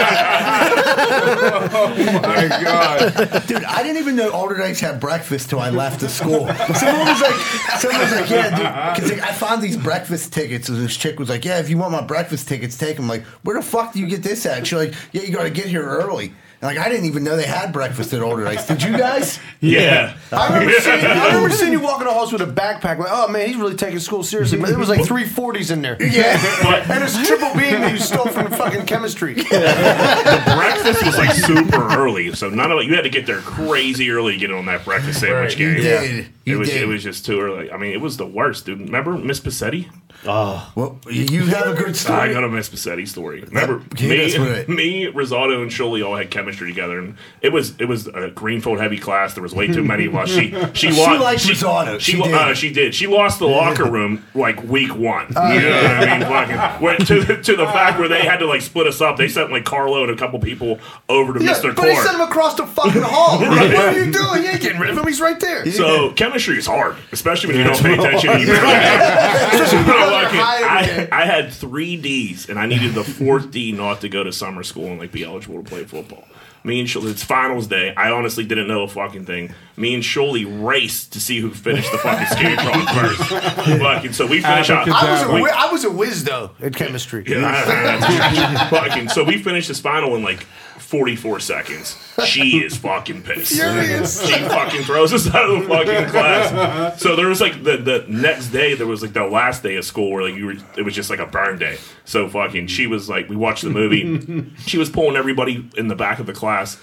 B: [laughs]
E: My God.
A: Dude, I didn't even know Allderdice had breakfast till I left the school. Someone was like, someone was like, yeah, dude, because I found these breakfast tickets, and this chick was like, yeah, if you want my breakfast tickets, take them. Like, where the fuck do you get this at? She's like, yeah, you got to get here early. And like, I didn't even know they had breakfast at Allderdice. Did you guys? [laughs]
B: Yeah.
C: I remember, seeing, I remember seeing you walking the halls with a backpack. Like, oh man, he's really taking school seriously. But there was like three forties in there. [laughs]
A: Yeah.
C: and it's triple beam that you stole from the fucking chemistry. [laughs]
B: The breakfast was like super early, so none of it. You had to get there crazy early to get on that breakfast sandwich
E: Right.
B: game.
A: You did.
B: It
A: You
B: was
A: did.
B: it was just too early. I mean, it was the worst, dude. Remember Miss Bassetti?
A: Well, you have a good story.
B: I got a Miss Bassetti story. Remember,
A: hit us with
B: me, me, Rosado, and Shirley all had chemistry together, and it was it was a Greenfield heavy class. There was way too many of us. She [laughs] she,
A: She
B: lost.
A: liked Rosado.
B: She
A: She did.
B: uh, she did. She lost the locker room like week one.
A: Oh,
B: you know what I mean? Fucking, went to to the fact where they had to like split us up. They sent like Carlo and a couple people over to
C: Yeah,
B: Mr.
C: but he
B: Clark.
C: sent him across the fucking hall. right. [laughs] What are you doing? You ain't getting rid of him. He's right there.
B: So chemistry is hard, especially when you don't pay attention. [laughs] and you
C: Especially because
B: I,
C: they're
B: like it.
C: hiding it.
B: I, I had three D's, and I needed the fourth D not to go to summer school and like be eligible to play football. Me and Shirley, it's finals day. I honestly didn't know a fucking thing. Me and Shirley raced to see who finished the fucking Scantron [laughs] first. fucking, so we finished out.
C: I was, a,
B: we-
C: whi- I was a whiz though at chemistry.
B: yeah, [laughs] fucking. So we finished this final in like 44 seconds. She [laughs] is fucking pissed.
C: Furious.
B: She fucking throws us out of the fucking class. [laughs] So there was like the, the next day, there was like the last day of school where like you were, it was just like a burn day. So fucking, she was like, we watched the movie. [laughs] she was pulling everybody in the back of the class,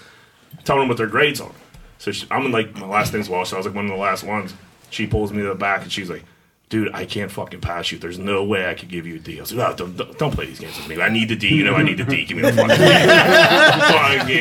B: telling them what their grades are. So she, I'm in like my last thing's well, so I was like one of the last ones. She pulls me to the back and she's like, dude, I can't fucking pass you. There's no way I could give you a D. I was like, oh, don't, don't, don't play these games with me. I need the D. You know, I need the D. Give me the fucking D.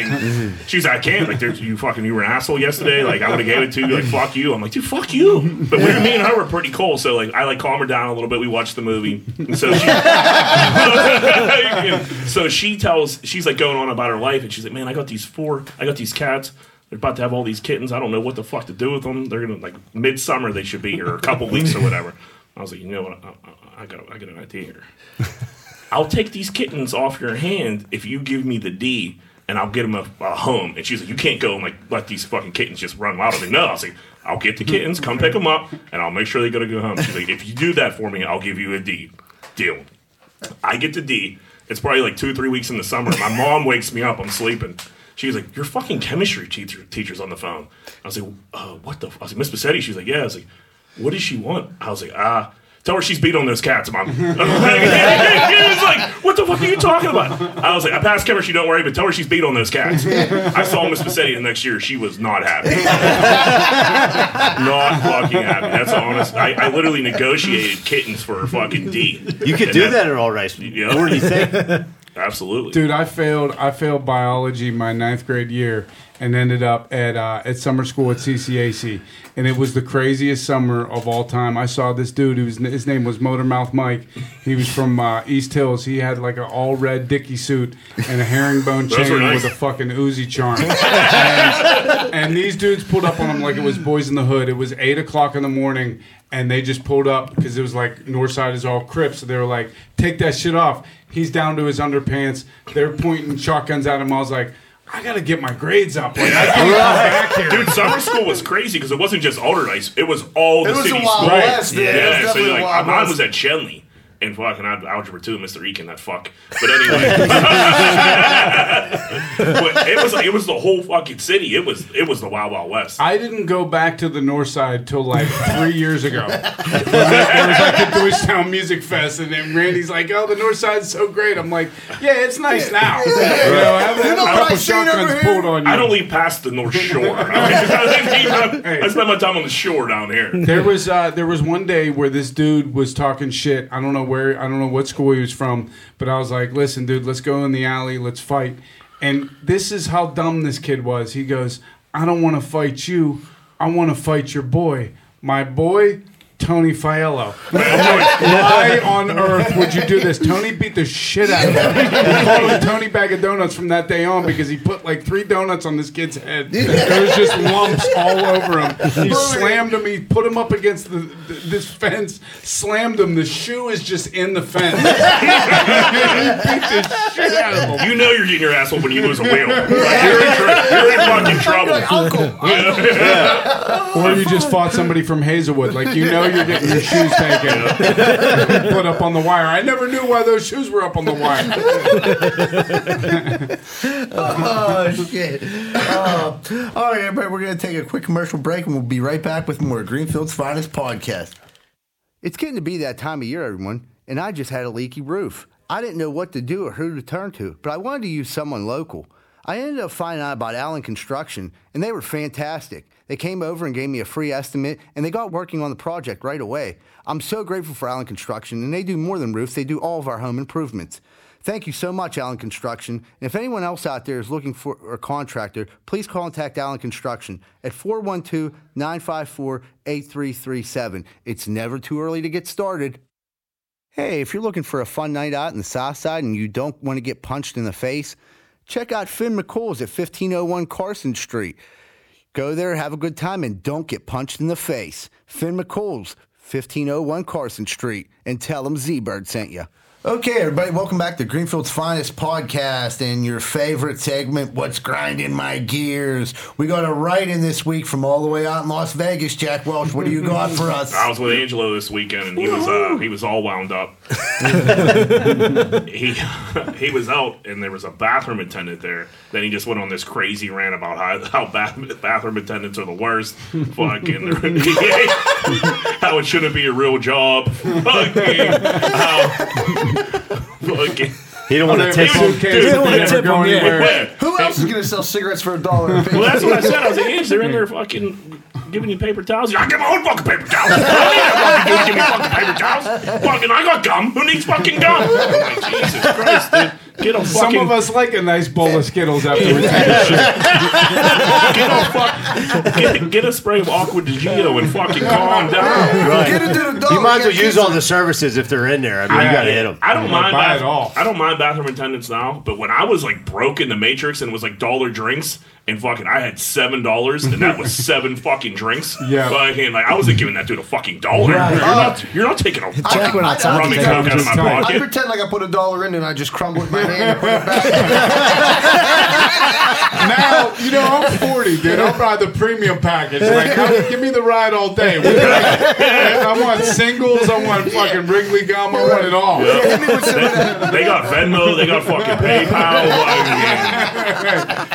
B: [laughs] fucking. She's like, I can't. Like, there's, you fucking, you were an asshole yesterday. Like, I would have gave it to you. Like, fuck you. I'm like, dude, fuck you. But we, me and her were pretty cool. So, like, I like calm her down a little bit. We watched the movie. And so she, [laughs] so she tells, she's like going on about her life. And she's like, man, I got these four, I got these cats. They're about to have all these kittens. I don't know what the fuck to do with them. They're gonna like midsummer. They should be here, or a couple weeks or whatever. I was like, you know what? I, I, I got, I got an idea here. [laughs] I'll take these kittens off your hand if you give me the D, and I'll get them a, a home. And she's like, you can't go and like let these fucking kittens just run wild. I was like, no. I was like, I'll get the kittens, come pick them up, and I'll make sure they gotta go home. She's like, if you do that for me, I'll give you a D. Deal. I get the D. It's probably like two three weeks in the summer. My mom wakes me up. I'm sleeping. She's like, "Your fucking chemistry teacher teacher's on the phone." I was like, uh, "What the?" F-? I was like, "Miss Bassetti." She was like, "Yeah." I was like, "What does she want?" I was like, "Ah." Tell her she's beat on those cats, mom. [laughs] He was like, "What the fuck are you talking about?" I was like, "I passed chemistry, don't worry, but tell her she's beat on those cats." I saw Miss Bassetti the next year; she was not happy, not fucking happy. That's honest. I, I literally negotiated kittens for her fucking D.
G: You could
B: And
G: do that at All Rice.
B: Yeah.
G: What do you think?
B: Absolutely.
E: Dude, I failed. I failed biology my ninth grade year, and ended up at uh, at summer school at CCAC, and it was the craziest summer of all time. I saw this dude whose his name was Motormouth Mike. He was from uh, East Hills. He had like an all red Dickie suit and a herringbone [laughs] chain
B: nice.
E: with a fucking Uzi charm. and, and these dudes pulled up on him like it was Boys in the Hood. It was eight o'clock in the morning, and they just pulled up because it was like North Side is all Crips. So they were like, "Take that shit off." He's down to his underpants. They're pointing shotguns at him. I was like, "I gotta get my grades up." Like, I can't come back here.
B: Dude, summer school was crazy because it wasn't just Allderdice; it was all the
C: It was
B: city
C: a Wild
B: schools.
C: West,
B: Yeah,
C: yeah, it was
B: so like,
C: a Wild
B: mine was at Schenley. And fucking I algebra two, Mr. Eakin, that fuck. But anyway, [laughs] [laughs] but it was like it was the whole fucking city. It was it was the Wild Wild West.
E: I didn't go back to the North Side till like three years ago. there was like the Deutschtown Music Fest, and then Randy's like, "Oh, the North Side's so great." I'm like, "Yeah, it's nice now." You know, having
C: You
E: a couple
C: I
E: shotguns pulled on you.
B: I don't leave past the North [laughs] Shore. I, I spend my time on the shore down here.
E: There was uh, there was one day where this dude was talking shit. I don't know where, I don't know what school he was from, but I was like, "Listen, dude, let's go in the alley, let's fight." And this is how dumb this kid was. He goes, "I don't want to fight you. I want to fight your boy, my boy." Tony Fiello. Why on earth would you do this? Tony beat the shit out of him. He called him Tony Bag of Donuts from that day on because he put like three donuts on this kid's head. There was just lumps all over him. He slammed him. He put him up against the, th this fence. Slammed him. The shoe is just in the fence. [laughs] he beat the shit out of him.
B: You know you're getting your asshole when you lose a wheel. Like, you're, in tr- you're in fucking trouble.
C: Like, [laughs] uncle.
E: Or you just fought somebody from Hazelwood. Like you know you're getting your shoes taken, [laughs] [laughs] put up on the wire. I never knew why those shoes were up on the wire. [laughs]
A: Oh shit! Uh, all right, everybody, we're gonna take a quick commercial break, and we'll be right back with more of Greenfield's finest podcast. It's getting to be that time of year, everyone, and I just had a leaky roof. I didn't know what to do or who to turn to, but I wanted to use someone local. I ended up finding out about Allen Construction, and they were fantastic. They came over and gave me a free estimate, and they got working on the project right away. I'm so grateful for Allen Construction, and they do more than roofs, they do all of our home improvements. Thank you so much, Allen Construction. And if anyone else out there is looking for a contractor, please contact Allen Construction at 412 954 8337. It's never too early to get started. Hey, if you're looking for a fun night out in the South Side and you don't want to get punched in the face, check out Finn McCool's at 1501 Carson Street. Go there, have a good time, and don't get punched in the face. Finn McCool's, 1501 Carson Street, and tell them Z-Bird sent you. Okay, everybody, welcome back to Greenfield's Finest Podcast and your favorite segment, What's Grinding My Gears. We got a write-in this week from all the way out in Las Vegas. Jack Welch, what do you got for us?
B: I was with Angelo this weekend, and he was uh, he was all wound up. he he was out, and there was a bathroom attendant there. Then he just went on this crazy rant about how how bath, bathroom attendants are the worst. Fucking [laughs] how it shouldn't be a real job. Fucking how [laughs] fucking.
G: He didn't want to tip
E: have
G: him.
E: suitcases
B: Dude,
E: that
F: wanna tip him, yeah.
C: Who else is going to sell cigarettes for a dollar? a piece?
B: Well, that's what I said. I was like, "Yes, they're in there fucking giving you paper towels. I get my own fucking paper towels. I don't need that fucking give me fucking paper towels. Fucking, I got gum. Who needs fucking gum? I'm like, Jesus Christ, dude. Get a fucking, Some
E: of us like a nice bowl of Skittles after we take a shit.
B: get a fuck, get, get a spray of Acqua di Gio and fucking calm down.
C: Get it to the dog.
G: You might as well use all the services if they're in there. I mean, you gotta hit them.
B: I don't mind
E: buy
B: bath-
E: it all.
B: I don't mind bathroom attendants now, but when I was like broke in the Matrix and it was like dollar drinks and fucking I had seven dollars and that was [laughs] seven fucking drinks.
E: Yeah.
B: fucking like I wasn't giving that dude a fucking dollar.
F: Right.
B: You're not uh, you're not taking a
F: Jack
B: fucking
F: went outside
B: rum and coke out of my
E: Just tight.
C: I pretend like I put a dollar in and I just crumble with my hand and put it back. [laughs]
E: Now, you know, I'm 40, dude. I'll buy the premium package. Like, I- give me the ride all day. We I want singles. I want fucking Wrigley gum. I want it all.
C: Hit me with some of that.
B: They got Venmo, they got fucking PayPal.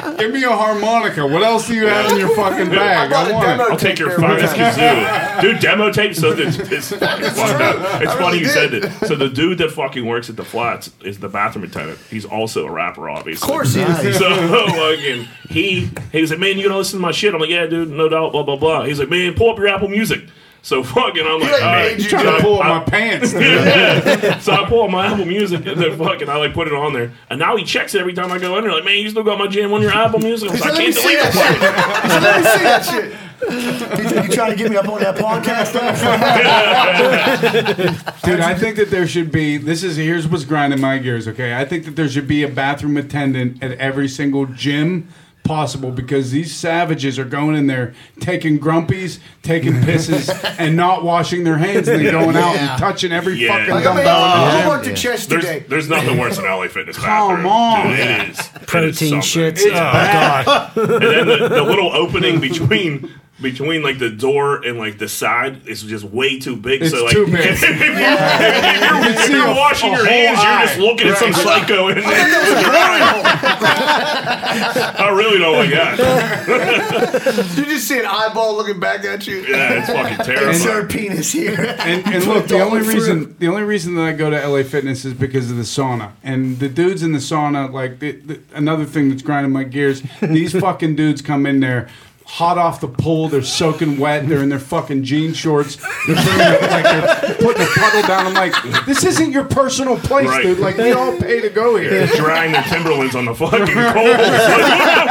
B: Like, [laughs]
E: Give me a harmonica. What else do you have in your fucking bag?
C: bought
E: I
C: a
E: want
C: demo
E: it.
B: I'll take your
C: Take care of
B: finest kazoo. Dude, demo tape. So [laughs] it's, it's fucking fucked. It's funny
C: really
B: you said
C: did.
B: it. So the dude that fucking works at the flats is the bathroom attendant. He's also a rapper, obviously.
C: Of course he is. [laughs]
B: So [laughs] fucking he he was like, man, you gonna listen to my shit? I'm like, yeah, dude, no doubt, blah blah blah. He's like, man, pull up your Apple Music. So fucking, I'm like,
C: like
B: all right.
C: made you
E: Trying to pull up
B: I-
E: my pants. dude. [laughs]
B: yeah. So I pull up my Apple Music and then fucking I like put it on there. And now he checks it every time I go in there. Like, man, you still got my jam on your Apple Music? I, was like, I can't delete
C: that
B: it.
C: shit. Let me see that shit.
A: you trying to get me up on that podcast? [laughs]
E: Dude, I think that there should be. This is here's what's grinding my gears. Okay, I think that there should be a bathroom attendant at every single gym possible because these savages are going in there taking grumpies, taking pisses, [laughs] and not washing their hands, and then going out
A: Yeah.
E: and touching every
B: Yeah.
E: fucking
C: Like, I mean,
E: dumbbell. in the
C: I
E: gym.
C: worked the chest
B: There's,
C: today.
B: there's nothing worse than LA Fitness
E: Come
B: bathroom.
E: on.
B: Dude, it is. It is
F: Protein
B: something.
F: shits.
E: It's
F: Oh, God.
B: And then the, the little opening between between like the door and like the side it's just way too big.
E: It's
B: so like
E: too big. [laughs]
B: if you're, if
E: see
B: you're washing
E: a
B: your
E: whole
B: hands, you're just
E: eye.
B: looking at some psycho in there. [laughs] I really don't like that. [laughs]
C: You just see an eyeball looking back at you.
B: Yeah, it's fucking
A: Insert
B: terrifying.
A: penis here.
E: and, and look, the only
A: Dollar
E: reason the only reason that I go to LA Fitness is because of the sauna. And the dudes in the sauna, like the, the, another thing that's grinding my gears. These fucking dudes come in there. Hot off the pool, they're soaking wet. They're in their fucking jean shorts. They're, putting a, like they're putting a puddle down. I'm like, this isn't your personal place,
B: Right.
E: dude. Like we all pay to go here.
B: Drying the Timberlands on the fucking coals. Like, [laughs] [laughs]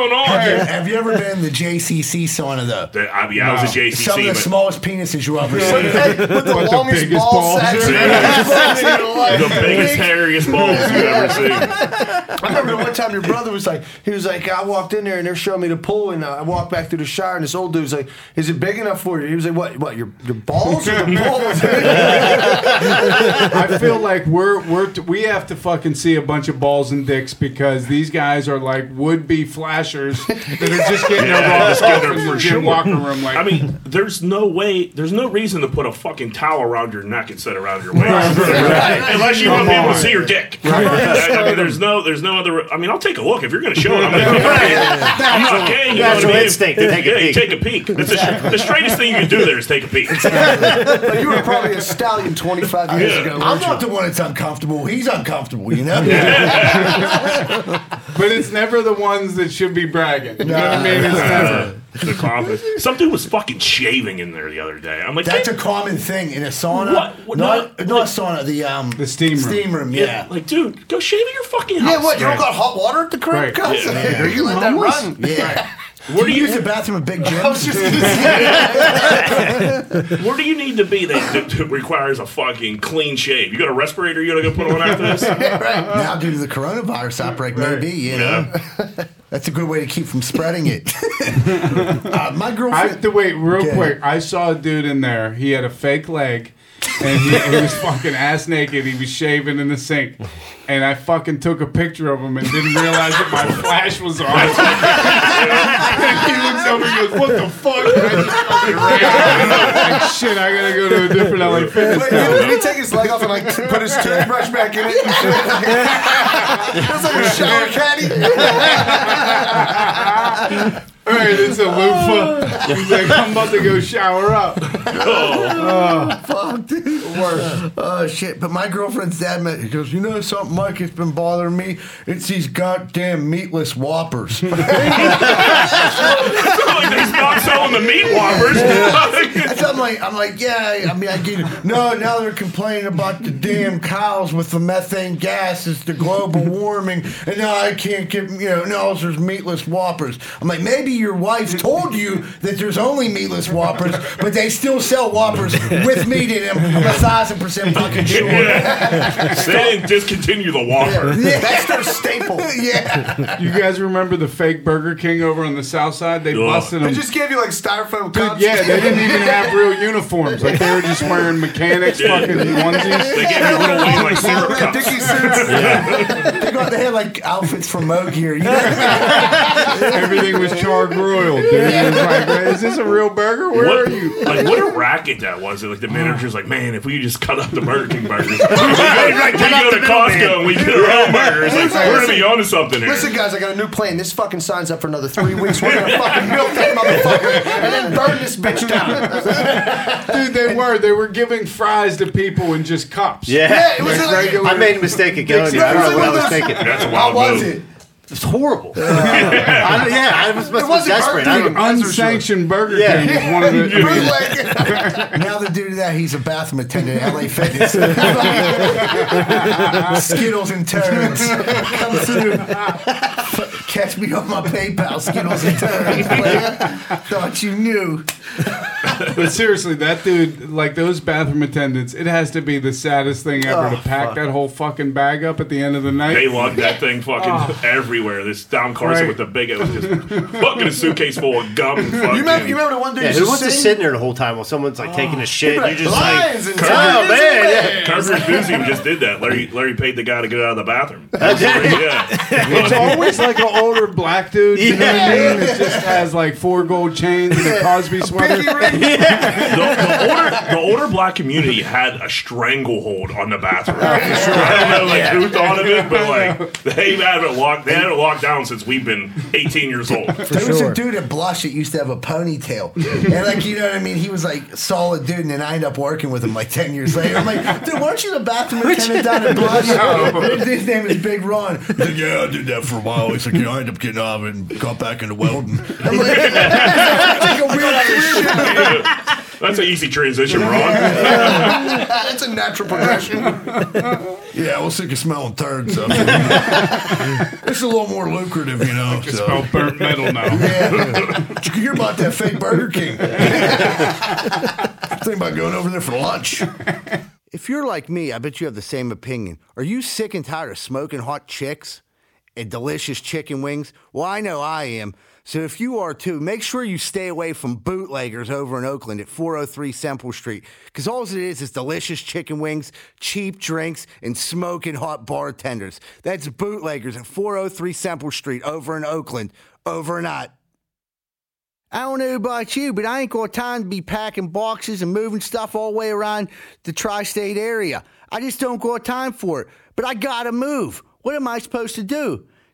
B: what the fuck's going on?
A: Have you ever been in the JCC sauna though?
B: The- I mean, I was a JCC,
A: Some of the
B: but
A: smallest penises you ever seen.
C: Hey, with the
E: What, the
C: longest
E: biggest
C: ball
E: balls?
C: sacks you've
B: Yeah.
C: ever seen [laughs] in your life.
B: the biggest, hairiest balls you've ever seen.
C: I remember one time your brother was like, he was like, I walked in there and they're showing me the pool, and uh, I walked back through the shower, and this old dude was like, "Is it big enough for you?" He was like, "What? What? Your your balls or the [laughs] balls?"
E: I feel like we're we're t- we have to fucking see a bunch of balls and dicks because these guys are like would be flashers that are just getting
B: Yeah,
E: their raw
B: just getting
E: in the gym
B: sure.
E: locker room. Like,
B: I mean, there's no way, there's no reason to put a fucking towel around your neck instead of around your waist, unless you want to be able to see your dick. I mean, there's no, there's no other. I mean, I'll take a look if you're going to show it. I'm, gonna, I'm not gay. You know what I mean?
G: instinct to take a
B: Yeah,
G: peek.
B: Take a peek. That's the, the straightest thing you can do there is take a peek.
C: Like, you were probably a stallion 25 years
B: Yeah.
C: ago.
A: I'm
C: weren't
A: not
C: you?
A: the one that's uncomfortable. He's uncomfortable, you know? [laughs]
E: but it's never the ones that should be bragging. You know what I mean? It's never. [laughs]
B: the confidence. Some dude was fucking shaving in there the other day. I'm like,
A: That's
B: "Hey,
A: a common thing in a sauna.
B: What? What-
A: Not,
B: not-
A: not a sauna. The um
E: The steam room.
A: Steam room.
B: yeah.
A: Yeah.
B: like, dude, go shave at your fucking house.
C: Yeah, what? You don't got hot water at the crib?
E: Right.
C: God,
B: Yeah.
C: You let that
E: homeless?
C: run.
A: Yeah.
B: Where do
A: you
B: you
A: use the bathroom at Big [laughs] Jim?
C: I was just gonna say. [laughs]
B: where do you need to be that, that requires a fucking clean shave? You got a respirator you gotta go put on after this? [laughs] Right.
A: Now due to the coronavirus outbreak, maybe you know
B: Yeah.
A: that's a good way to keep from spreading it. uh, my
E: I
A: girlfriend.
E: have to wait real
A: Okay.
E: quick. I saw a dude in there. He had a fake leg, and he, he was fucking ass naked. He was shaving in the sink, and I fucking took a picture of him and didn't realize that my flash was on. [laughs] and he looks over and goes, "What the fuck?" And I just fucking ran. Like shit, I gotta go to a different LA fitness
C: Wait,
E: now.
C: did he take his leg off and like put his toothbrush back in it? And shit? [laughs] It's like a shower caddy. [laughs]
E: All right, it's a loofah. He's like, "I'm about to go shower up."
A: Oh, [laughs] Fuck, dude. Oh shit! But my girlfriend's dad met. He goes, you know something, Mike? It's been bothering me. It's these goddamn meatless whoppers. [laughs] [laughs]
B: like they stopped selling the meat whoppers.
A: So I'm like, I'm like, yeah. I mean, I get it. No, now they're complaining about the damn cows with the methane gases, the global warming, and now I can't get, you know, no, there's meatless whoppers. I'm like, maybe your wife told you that there's only meatless whoppers, but they still sell whoppers with meat in them. I'm a thousand percent fucking sure.
B: They didn't discontinue the whopper. Yeah. [laughs]
C: That's their staple.
A: yeah.
E: You guys remember the fake Burger King over on the south side? They
B: Ugh.
E: busted
C: They
E: them.
C: just gave you like styrofoam
E: Dude,
C: cups.
E: yeah, they didn't even have real uniforms. Like they were just wearing mechanics fucking onesies.
B: They
E: onesies.
B: gave you little Wayne like syrup cups.
C: Dickie suits.
A: They, got, they had like outfits from Mo Gear. You know? [laughs]
E: Everything was char-broiled, dude. It was like, is this a real burger? Where
B: What,
E: are you?
B: like what a racket that was! Like the manager's like, man, if we could just cut up the Burger King burgers, [laughs] we go, we go to Costco and we get our own burgers. Like we're gonna be onto something here.
C: Listen, guys, I got a new plan. This fucking signs up for another three weeks. We're gonna fucking milk that motherfucker and then burn this bitch down. [laughs]
E: Dude, they were. They were giving fries to people in just cups.
G: Yeah.
C: it was
E: Like
C: like-
E: regular-
G: I made a mistake again. I don't know what I was thinking.
B: That's a
A: How
B: wild
A: was
B: move.
A: it?
G: It's horrible. [laughs] I yeah, I was must have been
C: wasn't
G: desperate. I
C: Burger
G: don't,
E: Unsanctioned Burger
G: Yeah.
E: King is one of the. I mean,
C: Bootleg.
A: Now the dude that he's a bathroom attendant at LA Fitness. [laughs] Skittles and turns. [laughs] Come through. Catch me on my PayPal, Skittles and turns. player. Thought you knew. [laughs]
E: But seriously, that dude, like those bathroom attendants, it has to be the saddest thing ever oh, to pack that whole fucking bag up at the end of the night.
B: They lugged that thing [laughs] fucking oh. everywhere. This Don Carson
E: Right.
B: with the big, it was just fucking a suitcase full of gum. And fucking,
C: You remember, you remember the one dude
G: yeah, who
C: to
G: wants to
C: sing?
G: sit there the whole time while someone's like taking a oh. shit? You're just like,
C: Lions and
G: oh
C: tigers
G: man,
C: and
G: yeah.
B: Curb Your just did that. Larry Larry paid the guy to get out of the bathroom. [laughs] yeah.
E: It's always like an older black dude. You know what I mean? It just has like four gold chains and a Cosby sweater.
C: Pinky. [laughs]
B: The, the older the older black community had a stranglehold on the bathroom. Oh, I don't know like who thought of it, but like they had it locked. They had it locked down since we've been 18 years old.
A: There was a dude at Blush that used to have a ponytail. And like, you know what I mean? He was like solid dude, and then I ended up working with him like 10 years later. I'm like, dude, weren't you the bathroom attendant down at [laughs] Blush? His name is Big Ron. He's like, yeah, I did that for a while. He's like, you know, I ended up getting out of it and got back into welding. I'm [laughs] like, that's like a real career.
B: That's an easy transition, Ron. [laughs]
C: That's a natural progression.
A: Yeah, I was sick of smelling turds. So. it's a little more lucrative, you know. So.
E: Smell burnt metal now.
A: Yeah. Did you hear about that fake Burger King? Think about going over there for lunch. If you're like me, I bet you have the same opinion. Are you sick and tired of smoking hot chicks and delicious chicken wings? Well, I know I am. So if you are too, make sure you stay away from bootleggers over in Oakland at 403 Semple Street. Because all it is is delicious chicken wings, cheap drinks, and smoking hot bartenders. That's bootleggers at 403 Semple Street over in Oakland. Over and out. I don't know about you, but I ain't got time to be packing boxes and moving stuff all the way around the tri state area. I just don't got time for it. But I gotta move. What am I supposed to do?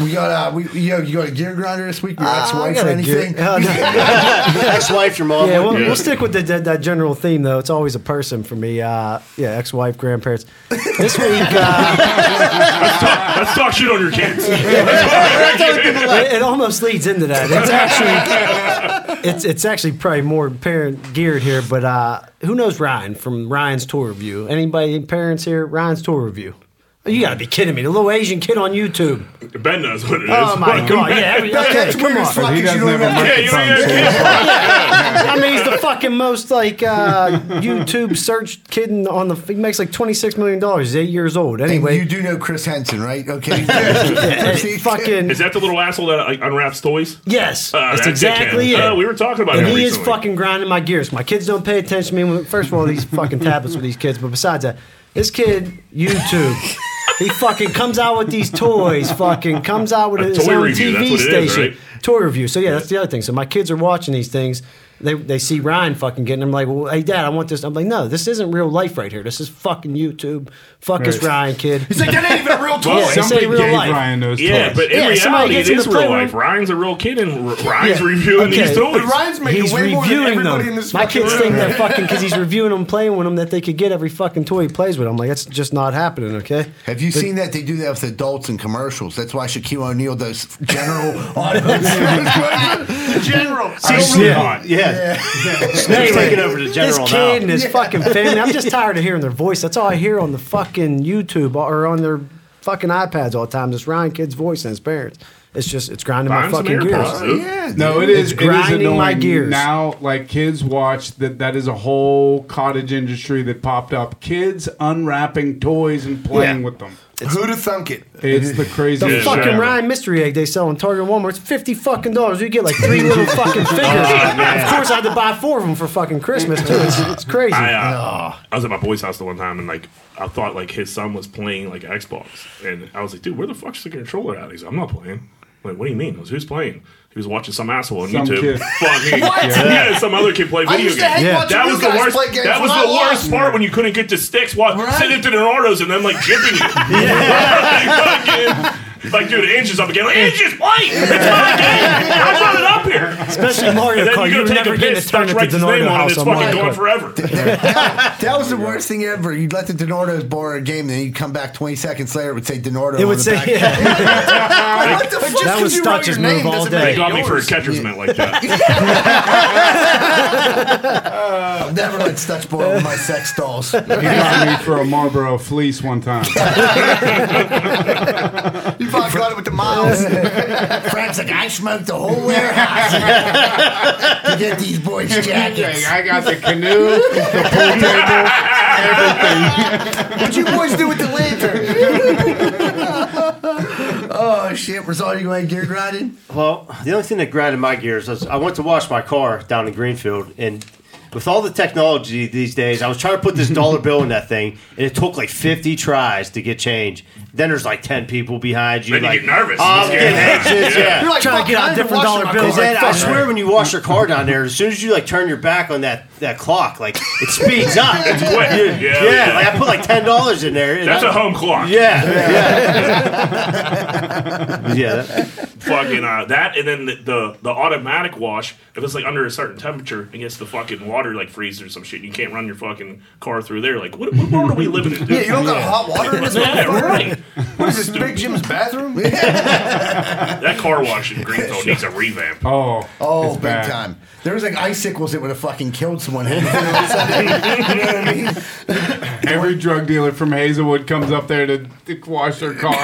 A: We got uh, we yo, you got a gear grinder this week? Your
F: I
A: ex-wife or
F: a gear-
A: anything? [laughs]
F: Oh, no. [laughs]
G: Ex-wife, your mom.
F: Yeah, we'll,
B: Yeah.
F: we'll stick with the, that, that general theme though. It's always a person for me. Uh, yeah, ex-wife, grandparents. This week, uh,
B: Let's talk shit on your kids.
F: it, it almost leads into that. It's [laughs] actually, it's it's actually probably more parent geared here. But uh, who knows Ryan from Ryan's toy review? Anybody parents here? Ryan's toy review. You gotta be kidding me! The little Asian kid on YouTube.
B: Ben knows what it is.
F: Oh my god! Yeah, every- okay,
A: That's
F: come
A: weird as
F: on.
A: fuck.
E: He
A: 'cause you
E: doesn't
A: don't
E: have a
A: even-
B: Yeah, you don't even [laughs]
F: I mean, he's the fucking most like uh, YouTube search kid in- on the. He makes like twenty six million dollars. He's eight years old.
A: And
F: Anyway,
A: you do know Chris Henson, right? Okay. [laughs] [laughs]
F: Hey, fucking
B: Is that the little asshole that like, unwraps toys?
F: yes,
B: Uh,
F: that's
B: that
F: exactly
B: dickhead.
F: it.
B: Uh, we were talking about
F: and
B: him
F: he is
B: recently.
F: fucking grinding my gears. My kids don't pay attention to me. when- First of all, these fucking tablets with these kids, but besides that, this kid YouTube. He fucking comes out with these toys. Fucking comes out with
B: A
F: his
B: toy
F: own
B: review,
F: TV
B: it is,
F: station.
B: right?
F: Toy review. So yeah, that's the other thing. So my kids are watching these things. They, they see Ryan fucking getting them like, well, hey dad, I want this. I'm like, no, this isn't real life right here. This is fucking YouTube. Fuck this Ryan kid.
C: He's like, that ain't even a real [laughs] toy.
F: Yeah,
E: Somebody
F: real
E: gave
F: life.
E: Ryan those
B: Yeah,
E: toys.
B: but in
F: Yeah, somebody
B: reality,
F: gets
B: it
F: in
B: is
F: the
B: real
F: playroom.
B: life. Ryan's a real kid, and Ryan's
F: Yeah.
B: reviewing
F: Okay.
B: these toys.
C: But Ryan's making
F: He's
C: way more than
F: reviewing
C: everybody
F: them.
C: in this
F: My kids
C: room.
F: think that fucking because he's reviewing them, playing with them, that they could get every fucking toy he plays with. I'm like, that's just not happening. Okay.
A: Have you seen that they do that with adults in commercials? That's why Shaquille O'Neal does general [laughs] autos. [laughs]
C: General.
B: See,
F: Yeah.
G: Yeah. Snake's
F: Anyway,
G: taking over the general
F: This kid
G: now.
F: and his fucking family. I'm just [laughs] tired of hearing their voice. That's all I hear on the fucking YouTube or on their fucking iPads all the time. This Ryan kid's voice and his parents. It's just it's grinding
B: Buy
F: my fucking gears.
B: AirPods,
A: yeah.
E: No, it
F: It's
E: is. It is
F: grinding my gears.
E: now. Like kids watch that. That is a whole cottage industry that popped up. Kids unwrapping toys and playing
F: Yeah.
E: with them.
C: Who'd have thunk it?
E: It's the craziest.
F: The
B: Yeah,
E: shit
F: fucking
B: exactly.
F: Ryan mystery egg they sell in Target and Walmart. It's fifty fucking dollars. You get like three [laughs] little fucking figures. of course, I had to buy four of them for fucking Christmas too. It's, it's crazy.
B: I, uh, I was at my boy's house the one time, and like I thought like his son was playing like Xbox, and I was like, dude, where the fuck's the controller at? He's like, I'm not playing. I'm like, what do you mean? I was, Who's playing? He was watching some asshole on
E: Some
B: YouTube.
E: kid. [laughs]
B: Fucking yeah. some other kid play
C: I
B: video
C: used to
B: games.
C: hate
F: Yeah.
C: watching
B: That
C: you
B: was the
C: guys
B: worst. That was the worst
C: lost.
B: part when you couldn't get to sticks while
A: Right.
B: sitting to the Nardos and then like jipping you. [laughs] yeah. [laughs] like, dude, Ange is up again. Like, Ange is playing. It's my game. I brought it up here.
F: Especially Mario
B: And
F: Kart.
B: you
F: You
B: go
F: were
B: take
F: never
B: a
F: getting a
B: piss,
F: turn
B: touch
F: at
B: right
F: the
B: his name
F: Donardo
B: on it,
F: house
B: it's
F: on
B: fucking
F: Mario
B: going
F: Kart.
B: forever. [laughs]
A: That was the worst thing ever. You'd let the Donardos borrow a game, then you'd come back 20 seconds later, it would say Donardo.
F: It
A: on
F: would
A: the
F: say,
A: back.
F: yeah.
C: What the fuck?
F: That was Stutch's move all day.
B: They
F: day.
B: got me for a catcher's mitt like that. [laughs]
A: I'll never let Stutch borrow my sex dolls.
E: He got me for a Marlboro fleece one time. [laughs]
A: You probably got it with the miles. [laughs] Frank's like, I smoked the whole warehouse [laughs] to get these boys jackets.
E: I got the canoe, the pool table, everything.
A: What'd you boys do with the lantern? [laughs] oh, shit. Was all you going gear grinding?
G: Well, the only thing that grinded my gears was I went to wash my car down in Greenfield, and with all the technology these days, I was trying to put this dollar bill in that thing, and it took like 50 tries to get change. Then there's like 10 people behind you.
B: Then you
G: like,
B: get nervous.
G: Oh, I'm
B: Yeah.
G: getting anxious, yeah.
C: You're like,
F: Trying to get out
C: I ain't even
F: different
C: washing
F: dollar bills,
C: car.
F: like,
G: I swear, when you wash your car down there, as soon as you like turn your back on that, that clock, like it speeds up.
B: It's quick.
G: Yeah,
B: Yeah.
G: yeah, like I put like ten dollars in there.
B: That's
G: I-
B: a home clock.
G: Yeah, yeah, [laughs] yeah. that-
B: Fucking uh, that, and then the, the the automatic wash. If it's like under a certain temperature, it gets the fucking water like freezes or some shit. You can't run your fucking car through there. Like, what, what world are we living in? Dude?
C: Yeah, you don't got hot water in this [laughs]
B: Yeah, right.
C: What is this, Big Jim's bathroom? [laughs]
B: That car wash in Greenfield needs a revamp.
E: Oh,
A: Oh,
E: it's
A: big
E: bad.
A: time. There was like icicles that would have fucking killed someone. [laughs] you know what I mean?
E: Every drug dealer from Hazelwood comes up there to, to wash their car. [laughs]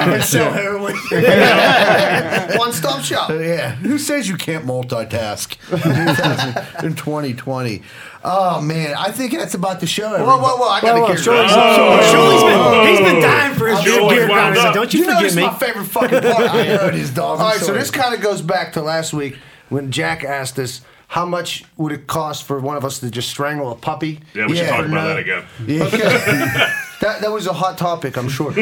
E: Oh,
A: Sell heroin.
C: One stop shop.
A: Yeah. Who says you can't multitask in 2020? Oh, man. I think that's about the show.
C: Whoa, whoa, whoa! I gotta
F: whoa,
C: get
F: Shirley's,
B: Oh.
F: Shirley's been, he's been dying for his
B: Shirley's
F: gear
B: wound
F: grinders. Don't you,
C: You know
F: forget
C: this is
F: me.
C: my favorite fucking [laughs] part.
A: I heard his dog.
C: All
A: I'm
C: right, so this kind of goes back to last week when Jack asked us how much would it cost for one of us to just strangle a puppy?
B: Yeah, we should talk about
C: no.
B: that again.
C: Okay. [laughs] [laughs] that, that was a hot topic, I'm sure.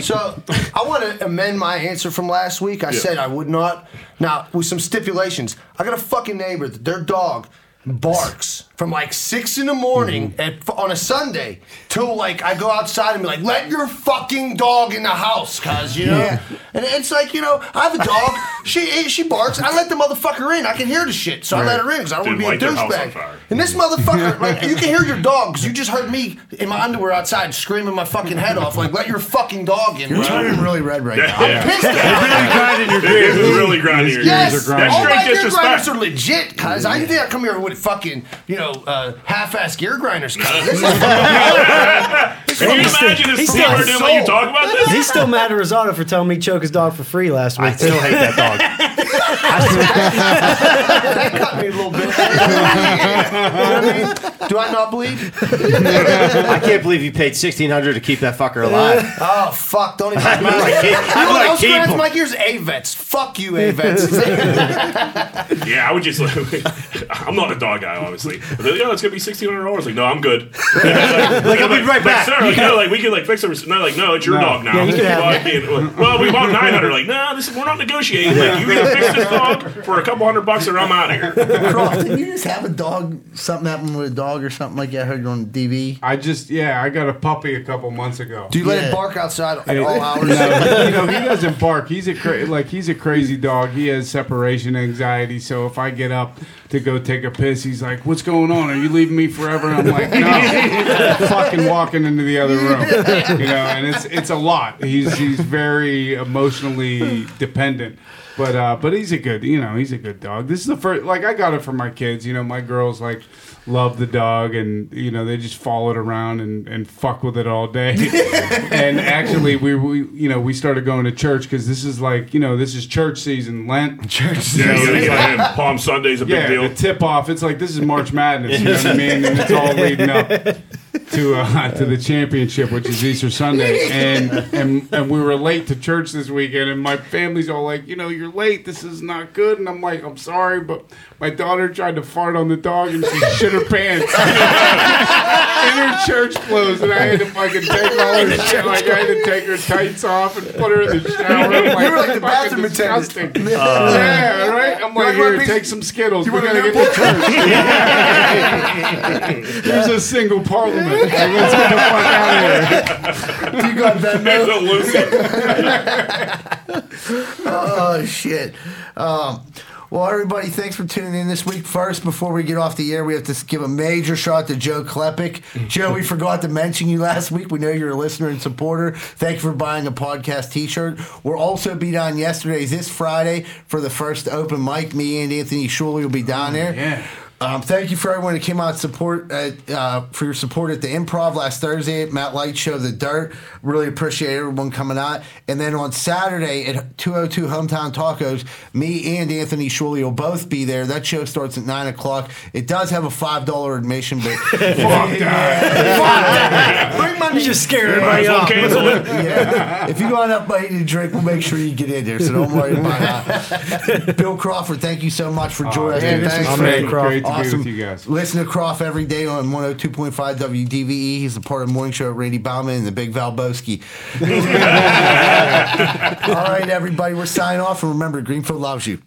C: So I want to amend my answer from last week. I
B: Yeah.
C: said I would not. Now, with some stipulations, I got a fucking neighbor that their dog barks from like six in the morning mm-hmm. at, on a Sunday till like I go outside and be like, let your fucking dog in the house, cuz, you know?
A: Yeah.
C: And it's like, you know, I have a dog. [laughs] she eh, she barks. I let the motherfucker in. I can hear the shit. So I let her in because I don't want to be a
B: light their house on
C: douchebag.
B: fire.
C: And this motherfucker, [laughs] like, you can hear your dog because you just heard me in my underwear outside screaming my fucking head off. Like, let your fucking dog in,
A: You're turning really red right now.
B: Yeah.
C: Pissed [laughs] it.
G: grinding your
B: This is really grinding your
C: Yes,
B: gears.
E: are grinding.
B: That's
C: all my
B: straight
C: gear grinders
B: disrespect.
C: are legit, cuz. I didn't think I'd come here with fucking, you know, uh, half-ass gear grinders, cuz. [laughs] This is
B: Can you imagine if
F: he's still-
B: didn't let you talk about this?
F: He's still mad at Rosado for telling me he choked his dog for free last week.
G: I
F: week.
G: still hate that dog. [laughs]
C: that cut me a little bit. [laughs] you know what I mean? Do I not bleed?
G: I can't believe you paid sixteen hundred to keep that fucker alive.
C: Oh fuck! Don't even. [laughs]
G: I'm gonna keep-
C: you
G: I'm gonna keep him.
C: my gears? AVETs. Fuck you, AVETs. [laughs]
B: Yeah, I would just. I'm not a dog guy, obviously. But they're like, oh, it's gonna be sixteen hundred dollars. Like, no, I'm good.
G: Like I'll be right
B: Like,
G: back.
B: sir, like, no, like we can like fix it. No, like, no, it's your
E: No.
B: dog now.
F: Yeah, you can have
B: well, well, we bought nine hundred. Like, no, this is, we're not negotiating. Like, you either fix this dog for a couple hundred bucks, or I'm out of here.
A: Croft, didn't you just have a dog? Something happened with a dog or something like that? I heard on TV.
E: I just yeah, I got a puppy a couple months ago.
C: Do you let
A: Yeah.
C: it bark outside at all hours?
E: No, you know, he doesn't bark. He's a cra- like he's a crazy dog. He has separation anxiety. So if I get up to go take a piss, he's like, "What's going on? Are you leaving me forever?" And I'm like, "No, I'm fucking walking into the other room." You know, and it's it's a lot. He's he's very emotionally dependent. But uh, but he's a good, you know, he's a good dog. This is the first, like I got it for my kids. You know, my girls like love the dog, and you know they just follow it around and, and fuck with it all day. [laughs] and actually, we, we you know we started going to church because this is like you know this is church season, Lent. Church
B: Yeah, yeah, yeah, yeah. Palm Sunday's a big
E: yeah,
B: deal.
E: The tip off. It's like this is March [laughs] Madness. You know what I mean? And it's all leading up [laughs] to uh, to the championship, which is Easter Sunday. And and and we were late to church this weekend, and my family's all like, you know, you're late. This is not good. And I'm like, I'm sorry, but my daughter tried to fart on the dog, and she shit her pants in her church clothes, and I had to fucking take all her shit. Like I had to take her tights off and put her in the [laughs] shower. I'm like,
C: You were like the
E: fucking
C: bathroom attendant.
E: disgusting. yeah, right. I'm like,
C: like,
E: here,
C: "What,
E: take some Skittles.
C: You
E: We
C: want
E: gotta get to church. [laughs] Here's a single parliament. Like, let's get the fuck out of here.
A: You got that
B: It's a Lucy. [laughs]
A: Oh shit. Um, well, everybody, thanks for tuning in this week. First, before we get off the air, we have to give a major shout to Joe Klepek. Joe, we forgot to mention you last week. We know you're a listener and supporter. Thank you for buying a podcast T-shirt. We're also be down yesterday, this Friday, for the first open mic. Me and Anthony Shuley will be down oh, there.
E: yeah.
A: Um, thank you for everyone that came out support at, uh, for your support at the Improv last Thursday at Matt Light Show, The Dirt. Really appreciate everyone coming out. And then on Saturday at 202 Hometown Tacos, me and Anthony Shuley will both be there. That show starts at 9 o'clock. It does have a $5 admission, but [laughs]
B: Fuck [laughs] that.
C: Bring my
F: You just scared
B: Might
F: everybody
B: as well
F: off.
B: cancel it.
A: yeah, if you go enough by eating a drink, we'll make sure you get in there. So don't worry about that. [laughs] Bill Crawford, thank you so much for joining us.
E: Yeah, this
A: Thanks
E: is
A: for-
E: great,
F: Croft.
E: great to
A: Awesome.
E: with you guys.
A: Listen to Croft every day on 102.5 WDVE. He's a part of morning show at Randy Baumann and the Big Valboski. [laughs] All right, everybody, we're signing off. And remember, Greenfield loves you.